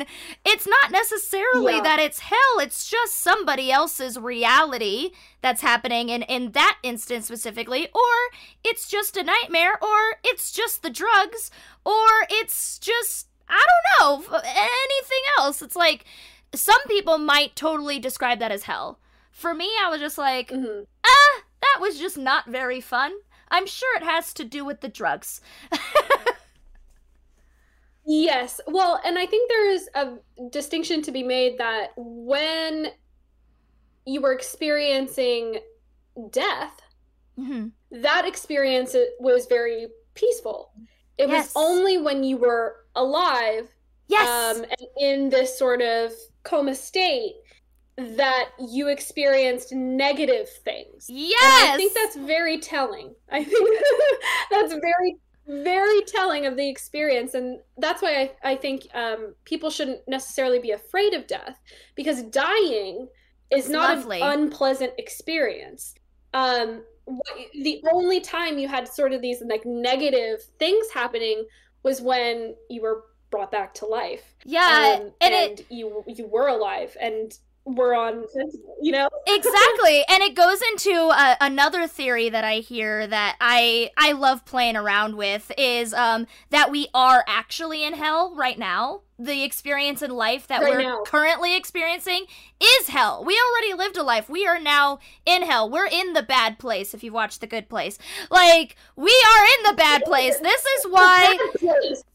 A: on? It's not necessarily
B: Yeah.
A: that it's hell, it's just somebody else's reality that's happening in, in that instance specifically, or it's just a nightmare, or it's just the drugs, or it's just, I don't know, anything else. It's like, some people might totally describe that as hell. For me, I was just like,
B: Mhm.
A: ah, that was just not very fun. I'm sure it has to do with the drugs.
B: Yes. Well, and I think there is a distinction to be made that when you were experiencing death,
A: Mhm.
B: that experience was very peaceful. It
A: Yes.
B: was only when you were alive
A: Yes.
B: um, and in this sort of coma state that you experienced negative things.
A: yes.
B: And I think that's very telling. I think that's very, very telling of the experience. And that's why I, I think um, people shouldn't necessarily be afraid of death because dying is
A: It's
B: not
A: lovely.
B: an unpleasant experience. Um, the only time you had sort of these like negative things happening was when you were brought back to life.
A: yeah,
B: Um,
A: and
B: and
A: it
B: you you were alive and were on you know
A: exactly, and it goes into uh, another theory that I hear that I I love playing around with is um that we are actually in hell right now. The experience in life that
B: Right
A: we're
B: now.
A: currently experiencing is hell. We already lived a life. We are now in hell. We're in the bad place if you've watched The Good Place. Like, we are in the bad place. This is why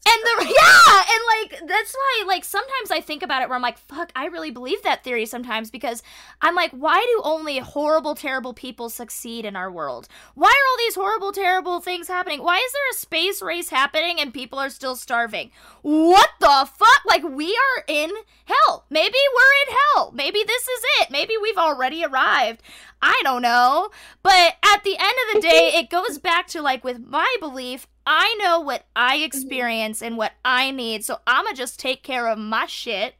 A: And the yeah, and like that's why like sometimes I think about it where I'm like, fuck, I really believe that theory sometimes because I'm like, why do only horrible, terrible people succeed in our world? Why are all these horrible, terrible things happening? Why is there a space race happening and people are still starving? What the fuck? Like we are in hell. Maybe we're in hell. Maybe this is it. Maybe we've already arrived. I don't know. But at the end of the day, it goes back to like with my belief, I know what I experience and what I need, so I'ma just take care of my shit.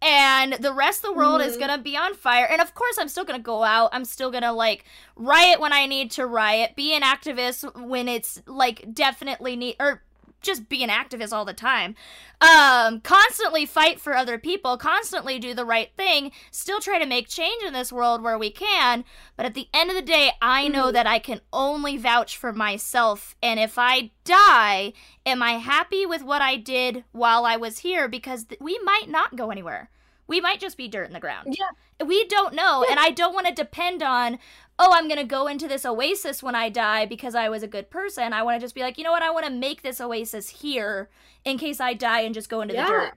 A: And the rest of the world is
B: Mhm.
A: gonna be on fire. And of course, I'm still gonna go out. I'm still gonna like riot when I need to riot, be an activist when it's like definitely need, or just be an activist all the time. Um, constantly fight for other people, constantly do the right thing, still try to make change in this world where we can. But at the end of the day, I know
B: Mhm.
A: that I can only vouch for myself. And if I die, am I happy with what I did while I was here? Because th- we might not go anywhere. We might just be dirt in the ground.
B: Yeah.
A: We don't know. And I don't want to depend on, oh, I'm going to go into this oasis when I die because I was a good person. I want to just be like, you know what? I want to make this oasis here in case I die and just go into
B: Yeah.
A: the dirt.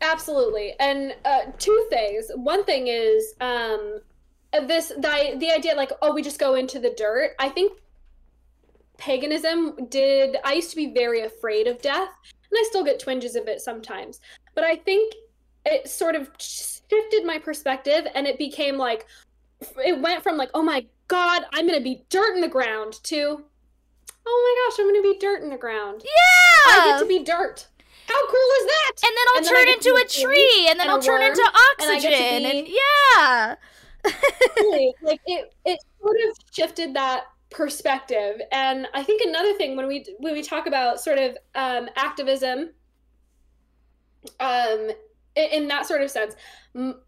B: Absolutely. And uh, two things. One thing is um, this the the idea like oh we just go into the dirt. I think paganism did. I used to be very afraid of death, and I still get twinges of it sometimes. But I think it sort of shifted my perspective, and it became like it went from like oh my god I'm gonna be dirt in the ground to oh my gosh I'm gonna be dirt in the ground.
A: Yeah, I
B: get to be dirt. How cool is that?
A: and then I'll
B: and
A: turn
B: get
A: into a tree, and then
B: and
A: I'll turn
B: worm,
A: into
B: and
A: oxygen,
B: get to
A: and, yeah,
B: Really, like it it sort of shifted that perspective and i think another thing when we when we talk about sort of um activism um in, that sort of sense.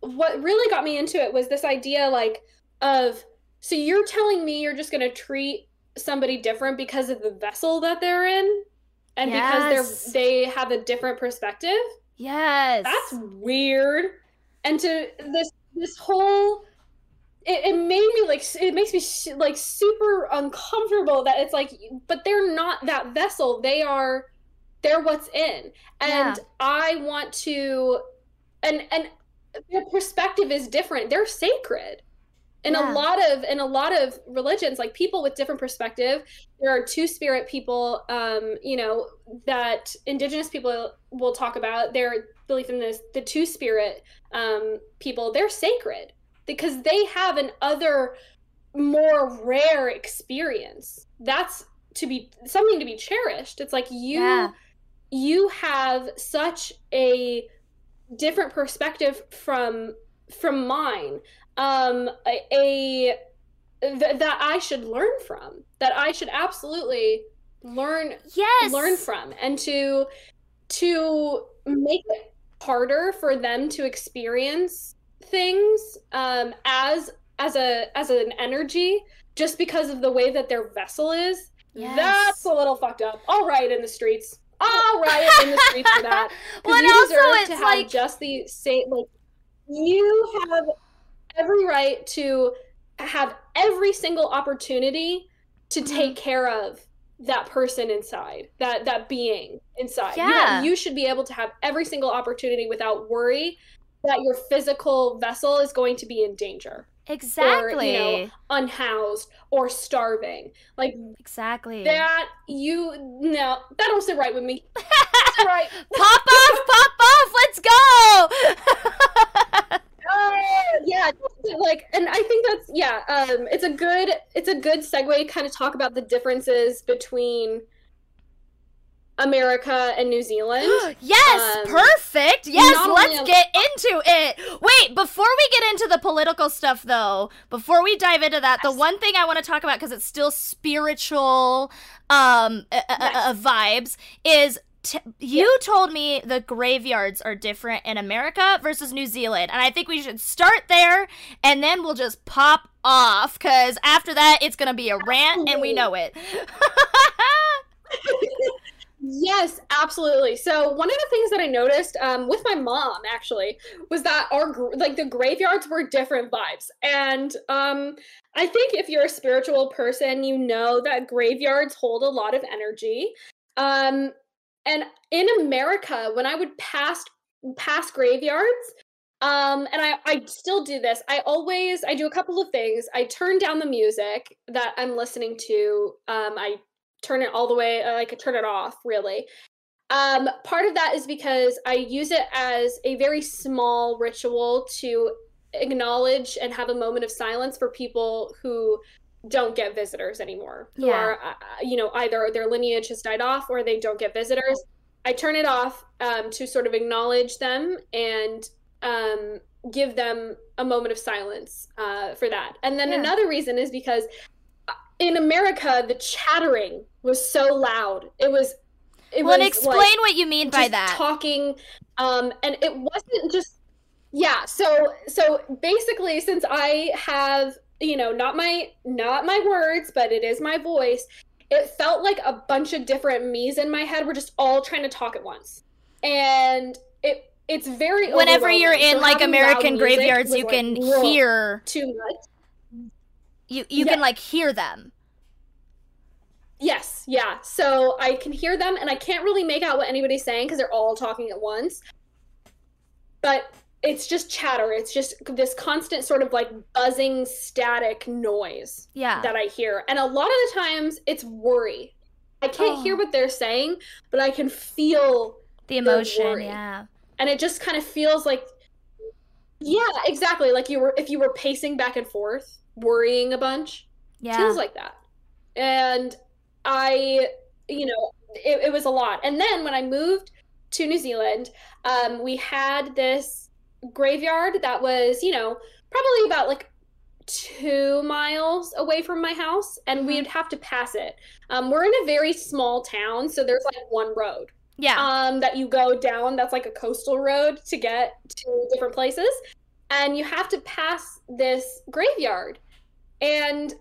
B: What really got me into it was this idea like of so you're telling me you're just going to treat somebody different because of the vessel that they're in and
A: Yes.
B: because they're they have a different perspective?
A: Yes,
B: that's weird. And to this this whole it, it made me like it makes me sh- like super uncomfortable that it's like but they're not that vessel. They are they're what's in. And
A: Yeah.
B: i want to and and their perspective is different. They're sacred. In
A: Yeah.
B: a lot of in a lot of religions like people with different perspective there are two spirit people um you know that indigenous people will talk about. Their belief in this the two spirit um people they're sacred because they have an other more rare experience. That's to be something to be cherished. It's like you
A: Yeah.
B: you have such a different perspective from from mine um a, a th- that i should learn from that i should absolutely learn
A: Yes.
B: learn from and to to make it harder for them to experience things um as as a as an energy just because of the way that their vessel is
A: Yes.
B: that's a little fucked up i'll riot in the streets i'll riot in the streets for that.
A: Well,
B: you
A: also
B: deserve
A: it's
B: to have
A: like-
B: just the same like you have every right to have every single opportunity to
A: Mm-hmm.
B: take care of that person inside that that being inside You
A: Yeah.
B: you should be able to have every single opportunity without worry that your physical vessel is going to be in danger
A: Exactly.
B: you know, unhoused or starving like
A: exactly.
B: that you no that don't sit right with me That's right
A: Pop off, pop off, let's go.
B: Uh, yeah like and i think that's yeah um it's a good it's a good segue to kind of talk about the differences between america and new zealand
A: yes,
B: Um,
A: perfect. Yes, let's
B: only
A: get into it. Wait, before we get into the political stuff though, before we dive into that, the one thing I want to talk about because it's still spiritual um uh, uh, uh, uh, vibes is T- you told me the graveyards are different in America versus New Zealand, and I think we should start there, and then we'll just pop off because after that it's gonna be a rant, and we know it.
B: yes absolutely. So one of the things that i noticed um with my mom actually was that our like the graveyards were different vibes. And um i think if you're a spiritual person you know that graveyards hold a lot of energy. Um and in america when i would pass pass graveyards um and i i still do this i always i do a couple of things. I turn down the music that i'm listening to um i turn it all the way uh, like turn it off really um part of that is because i use it as a very small ritual to acknowledge and have a moment of silence for people who don't get visitors anymore who
A: Yeah.
B: are uh, you know either their lineage has died off or they don't get visitors i turn it off um, to sort of acknowledge them and um, give them a moment of silence uh, for that and then
A: Yeah.
B: another reason is because uh, in America, the chattering was so loud. It was. It
A: well,
B: was
A: explain
B: like,
A: what you mean by
B: just
A: that.
B: talking, um, and it wasn't just. Yeah. So so basically, since I have you know not my not my words, but it is my voice. It felt like a bunch of different me's in my head were just all trying to talk at once, and it it's very.
A: Whenever you're in
B: So
A: like American graveyards, you
B: like,
A: can hear
B: too much.
A: You you
B: Yeah.
A: can like hear them.
B: Yes, yeah. So I can hear them and I can't really make out what anybody's saying because they're all talking at once. But it's just chatter. It's just this constant sort of like buzzing static noise
A: Yeah.
B: that I hear. And a lot of the times it's worry. I can't
A: Oh.
B: hear what they're saying, but I can feel
A: the emotion, yeah.
B: and it just kind of feels like yeah, exactly. Like you were if you were pacing back and forth, worrying a bunch.
A: Yeah.
B: feels like that and i you know it, it was a lot and then when i moved to new zealand um, we had this graveyard that was you know probably about like two miles away from my house and
A: Mhm.
B: we'd have to pass it um, we're in a very small town so there's like one road
A: yeah.
B: um, that you go down that's like a coastal road to get to different places and you have to pass this graveyard and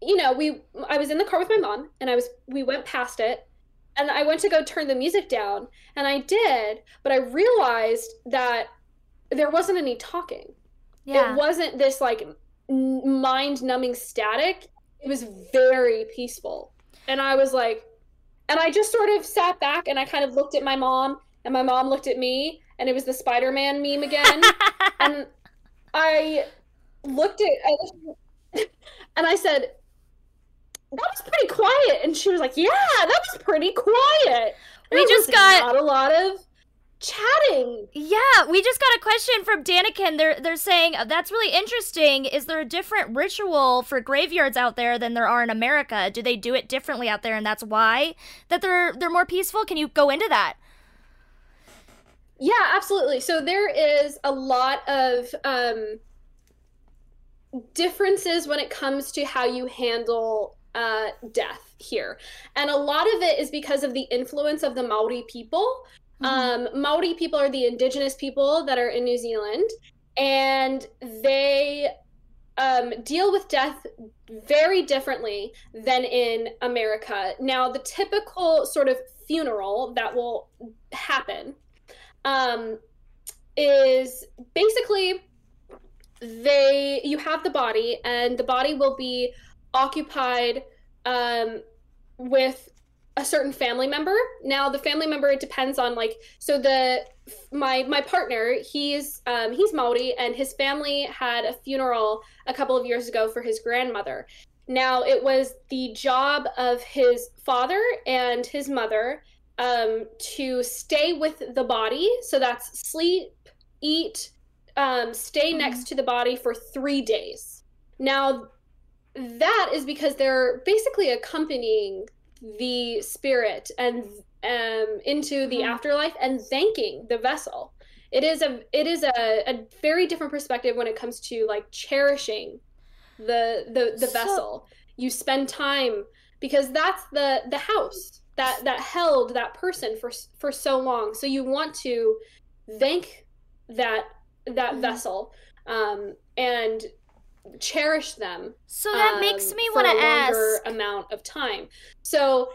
B: you know we i was in the car with my mom and i was we went past it and i went to go turn the music down and i did but i realized that there wasn't any talking.
A: Yeah.
B: it wasn't this like mind numbing static. It was very peaceful. And i was like and i just sort of sat back and i kind of looked at my mom and my mom looked at me and it was the spider-man meme again. And i looked at I, and I said, that was pretty quiet. And she was like, yeah, that was pretty quiet.
A: We just got
B: not a lot of chatting.
A: Yeah, we just got a question from Danikin. They're they're saying that's really interesting. Is there a different ritual for graveyards out there than there are in America? Do they do it differently out there, and that's why that they're they're more peaceful? Can you go into that?
B: Yeah, absolutely. So there is a lot of um, differences when it comes to how you handle uh, death here. And a lot of it is because of the influence of the Maori people. Mm-hmm. Um, Maori people are the indigenous people that are in New Zealand, and they um, deal with death very differently than in America. Now, the typical sort of funeral that will happen um, is basically they you have the body and the body will be occupied um, with a certain family member. Now the family member it depends on like so the my my partner he's um, he's Maori and his family had a funeral a couple of years ago for his grandmother. Now it was the job of his father and his mother um, to stay with the body. So that's sleep, eat, um, stay mm-hmm. next to the body for three days. Now that is because they're basically accompanying the spirit and um, into the mm-hmm. afterlife and thanking the vessel. It is a it is a, a very different perspective when it comes to like cherishing the the the so, vessel. You spend time because that's the the house that that held that person for for so long. So you want to thank that that mm-hmm. vessel um, and cherish them.
A: So that um, makes me want to ask
B: amount of time. So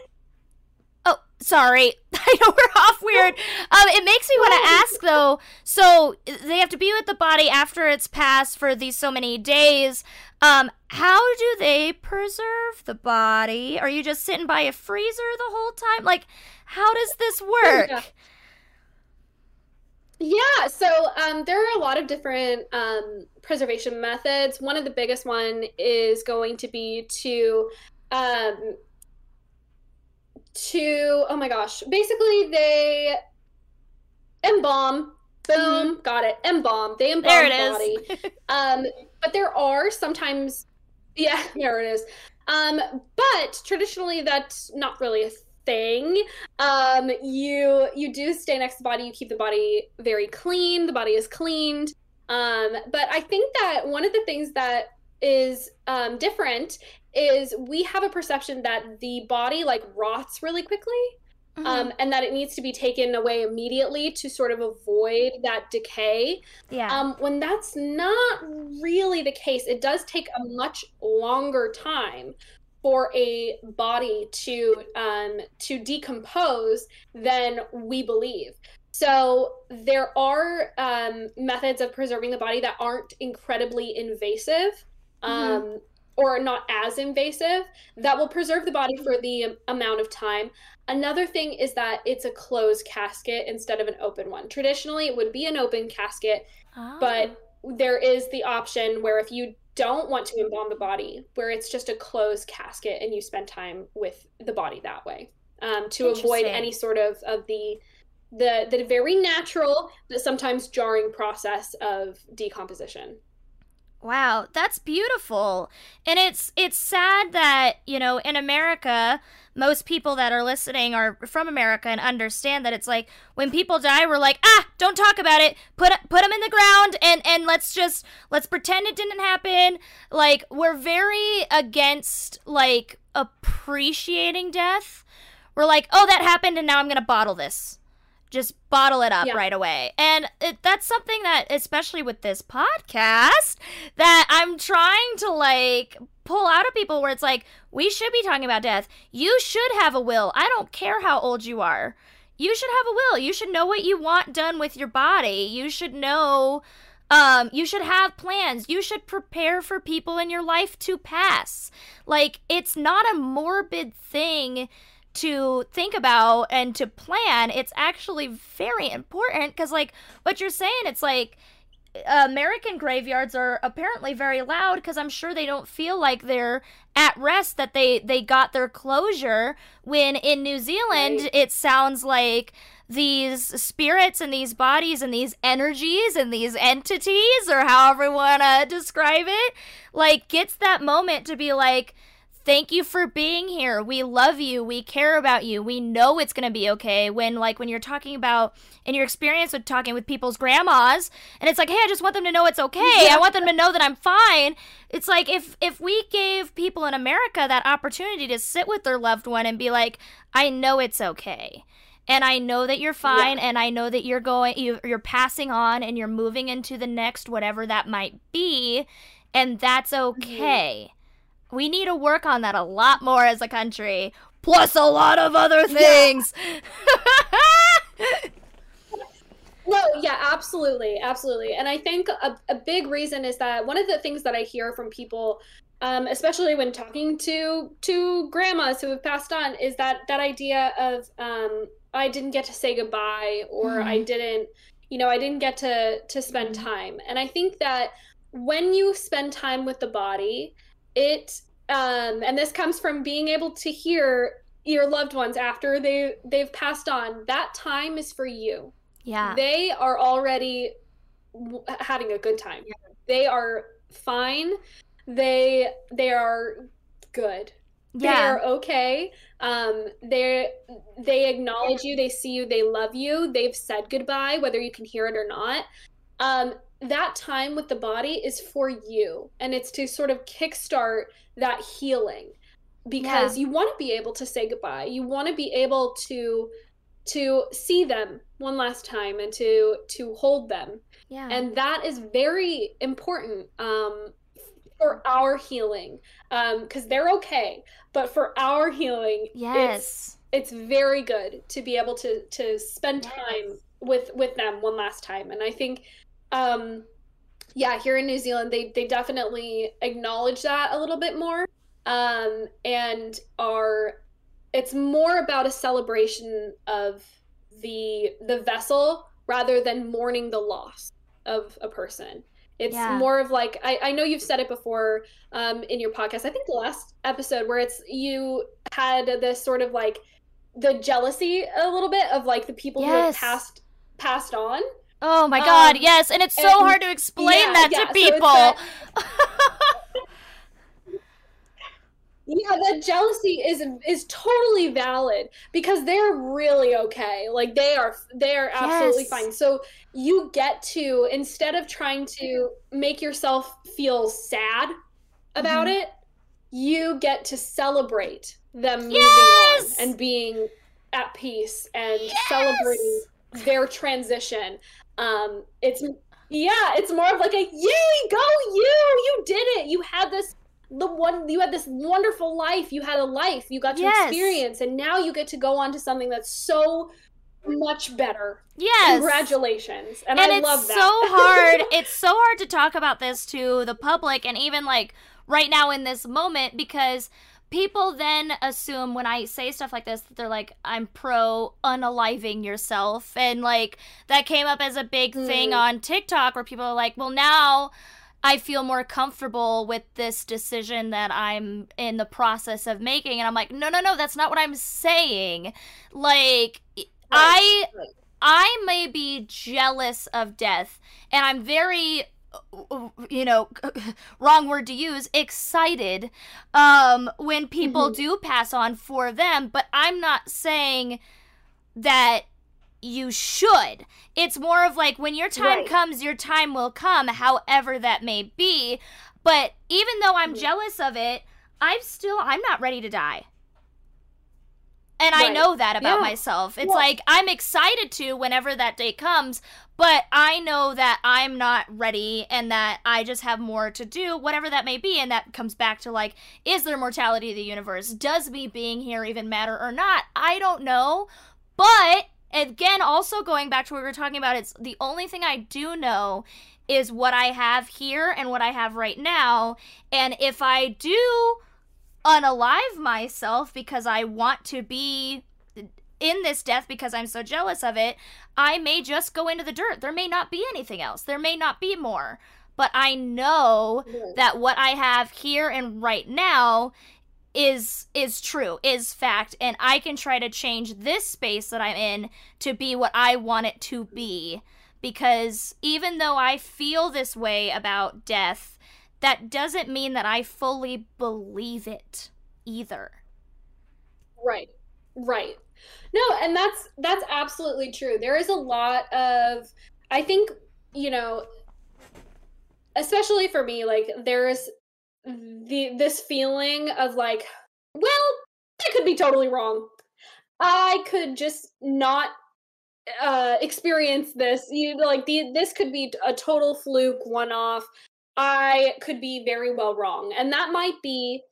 A: Oh, sorry. I know we're off weird. Um, it makes me want to ask though. So they have to be with the body after it's passed for these so many days. Um, how do they preserve the body? Are you just sitting by a freezer the whole time? Like, how does this work?
B: Yeah. So um, there are a lot of different um, preservation methods. One of the biggest one is going to be to um, to oh my gosh, basically they embalm. Boom, mm-hmm. got it. Embalm. They embalm there it the body. um, but there are sometimes, yeah, there it is. Um, but traditionally, that's not really a thing. Um, you you do stay next to the body. You keep the body very clean. The body is cleaned. Um, but I think that one of the things that is um, different is we have a perception that the body like rots really quickly. Mm-hmm. Um, and that it needs to be taken away immediately to sort of avoid that decay.
A: Yeah.
B: Um, when that's not really the case, it does take a much longer time for a body to um, to decompose than we believe. So there are um, methods of preserving the body that aren't incredibly invasive. Mm-hmm. Um, or not as invasive that will preserve the body for the amount of time. Another thing is that it's a closed casket instead of an open one. Traditionally, it would be an open casket, oh. but there is the option where if you don't want to embalm the body, where it's just a closed casket and you spend time with the body that way um, to avoid any sort of of the the the very natural but sometimes jarring process of decomposition.
A: Wow, that's beautiful. And it's it's sad that, you know, in America, most people that are listening are from America and understand that it's like when people die, we're like, "Ah, don't talk about it. Put put them in the ground and and let's just let's pretend it didn't happen." Like we're very against like appreciating death. We're like, "Oh, that happened and now I'm going to bottle this." Just bottle it up yeah. right away. And it, that's something that, especially with this podcast, that I'm trying to like pull out of people where it's like, we should be talking about death. You should have a will. I don't care how old you are. You should have a will. You should know what you want done with your body. You should know. Um, you should have plans. You should prepare for people in your life to pass. Like, it's not a morbid thing to think about and to plan, it's actually very important because, like, what you're saying, it's like American graveyards are apparently very loud because I'm sure they don't feel like they're at rest that they they got their closure when in New Zealand right. it sounds like these spirits and these bodies and these energies and these entities or however you want to describe it like gets that moment to be like thank you for being here. We love you. We care about you. We know it's going to be okay. When, like, when you're talking about in your experience with talking with people's grandmas, and it's like, hey, I just want them to know it's okay. Yeah. I want them to know that I'm fine. It's like if if we gave people in America that opportunity to sit with their loved one and be like, I know it's okay. And I know that you're fine, yeah. and I know that you're going, you, you're passing on, and you're moving into the next, whatever that might be, and that's mm-hmm. okay. Mm-hmm we need to work on that a lot more as a country, plus a lot of other things.
B: Yeah. no, yeah, absolutely, absolutely. And I think a, a big reason is that one of the things that I hear from people um, especially when talking to to grandmas who have passed on, is that that idea of um, I didn't get to say goodbye, or mm-hmm. I didn't, you know, I didn't get to to spend mm-hmm. time. And I think that when you spend time with the body, it um, and this comes from being able to hear your loved ones after they they've passed on. That time is for you.
A: Yeah,
B: they are already w- having a good time. Yeah. They are fine. They they are good. Yeah. They are okay. Um, they they acknowledge you. They see you. They love you. They've said goodbye, whether you can hear it or not. Um, that time with the body is for you and it's to sort of kickstart that healing. Because yeah. you want to be able to say goodbye. You want to be able to to see them one last time and to to hold them. Yeah. And that is very important um for our healing um because they're okay but for our healing yes. it's, it's very good to be able to to spend time yes. with with them one last time. And i think um yeah here in new zealand they they definitely acknowledge that a little bit more um and are it's more about a celebration of the the vessel rather than mourning the loss of a person it's yeah. more of like I, I know you've said it before um, in your podcast i think the last episode where it's you had this sort of like the jealousy a little bit of like the people yes. who have passed passed on
A: Oh my god, um, yes, and it's so and, hard to explain yeah, that yeah, to people. So
B: yeah, the jealousy is is totally valid because they're really okay. Like they are they are absolutely yes. fine. So you get to instead of trying to make yourself feel sad about mm-hmm. it, you get to celebrate them moving yes! on and being at peace and yes! celebrating their transition um, it's yeah, it's more of like a yay, go you, you did it, you had this the one you had this wonderful life, you had a life, you got to yes. experience, and now you get to go on to something that's so much better.
A: Yes.
B: Congratulations. And, and I love that.
A: so hard. it's so hard to talk about this to the public and even like right now in this moment because people then assume when I say stuff like this that they're like, I'm pro unaliving yourself. And like that came up as a big mm. thing on TikTok where people are like, well, now I feel more comfortable with this decision that I'm in the process of making. And I'm like, no, no, no, that's not what I'm saying. Like, right. I. Right. I may be jealous of death, and I'm very you know wrong word to use excited um when people mm-hmm. do pass on for them but i'm not saying that you should it's more of like when your time right. comes your time will come however that may be but even though i'm mm-hmm. jealous of it i'm still i'm not ready to die and right. I know that about yeah. myself. It's like I'm excited to whenever that day comes, but I know that I'm not ready and that I just have more to do, whatever that may be. And that comes back to like, is there mortality of the universe? Does me being here even matter or not? I don't know. But again, also going back to what we were talking about, it's the only thing I do know is what I have here and what I have right now. And if I do unalive myself because I want to be in this death because I'm so jealous of it, I may just go into the dirt. There may not be anything else. There may not be more. But I know that what I have here and right now is is true, is fact, and I can try to change this space that I'm in to be what I want it to be. Because even though I feel this way about death, that doesn't mean that I fully believe it either.
B: Right. Right. No, and that's that's absolutely true. There is a lot of I think, you know, especially for me, like there's the this feeling of like, well, I could be totally wrong. I could just not uh experience this. You like the this could be a total fluke, one off. I could be very well wrong, and that might be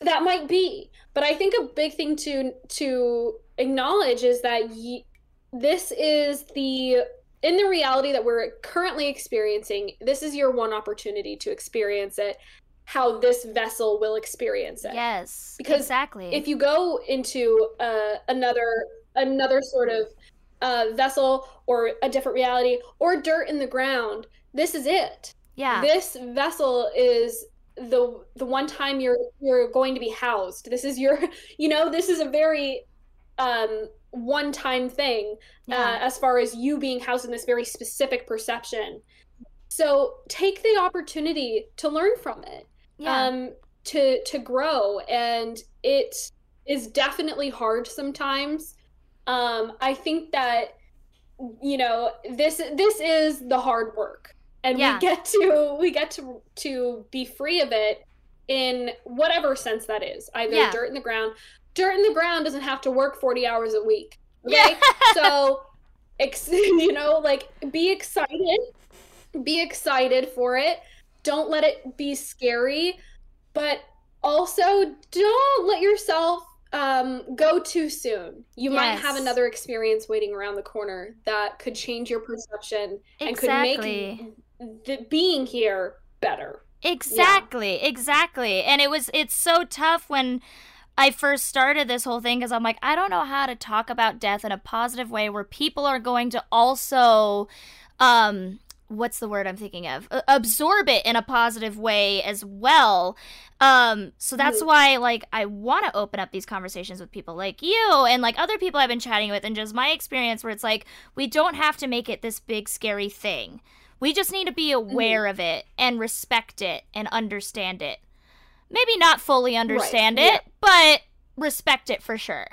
B: that might be. But I think a big thing to to acknowledge is that y- this is the in the reality that we're currently experiencing. This is your one opportunity to experience it how this vessel will experience it.
A: Yes.
B: Because
A: exactly.
B: If you go into uh, another another sort of uh, vessel or a different reality or dirt in the ground, this is it.
A: Yeah.
B: This vessel is the the one time you're you're going to be housed. This is your you know this is a very um one time thing uh, yeah. uh, as far as you being housed in this very specific perception. So take the opportunity to learn from it. Yeah. Um to to grow and it is definitely hard sometimes. Um I think that you know this this is the hard work and yeah. we get to we get to to be free of it in whatever sense that is either yeah. dirt in the ground dirt in the ground doesn't have to work 40 hours a week okay yeah. so ex- you know like be excited be excited for it don't let it be scary but also don't let yourself um, go too soon. You yes. might have another experience waiting around the corner that could change your perception exactly. and could make the being here better.
A: Exactly, yeah. exactly. And it was it's so tough when I first started this whole thing because I'm like, I don't know how to talk about death in a positive way where people are going to also um what's the word I'm thinking of? absorb it in a positive way as well. Um, so that's mm. why like I want to open up these conversations with people like you and like other people I've been chatting with and just my experience where it's like we don't have to make it this big scary thing. We just need to be mm-hmm. aware mm. of it and respect it and understand it. Maybe not fully understand right. it, yeah. but respect it for sure.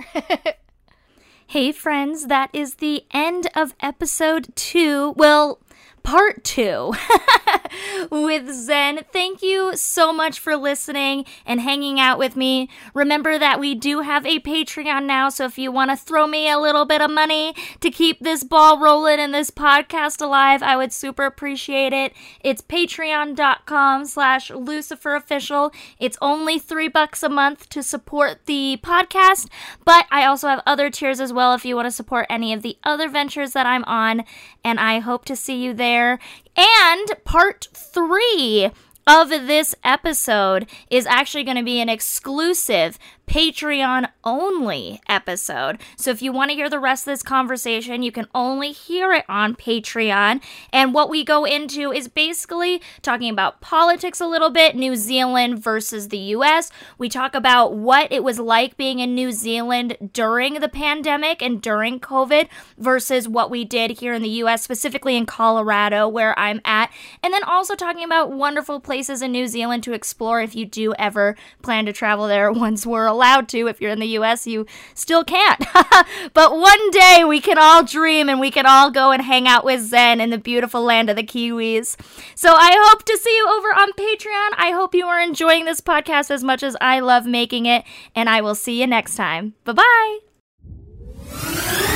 A: hey, friends, that is the end of episode two. Well, part two with Xen. Thank you so much for listening and hanging out with me. Remember that we do have a Patreon now, so if you want to throw me a little bit of money to keep this ball rolling and this podcast alive, I would super appreciate it. It's patreon.com slash Lucyfer Official. It's only three bucks a month to support the podcast, but I also have other tiers as well if you want to support any of the other ventures that I'm on, and I hope to see you there there. And part three of this episode is actually going to be an exclusive Patreon only episode. So if you want to hear the rest of this conversation, you can only hear it on Patreon. And what we go into is basically talking about politics a little bit, New Zealand versus the US. We talk about what it was like being in New Zealand during the pandemic and during COVID versus what we did here in the US, specifically in Colorado, where I'm at. And then also talking about wonderful places in New Zealand to explore if you do ever plan to travel there once we're allowed to. If you're in the US, you still can't. but one day we can all dream and we can all go and hang out with Xen in the beautiful land of the Kiwis. So I hope to see you over on Patreon. I hope you are enjoying this podcast as much as I love making it, and I will see you next time. Bye bye.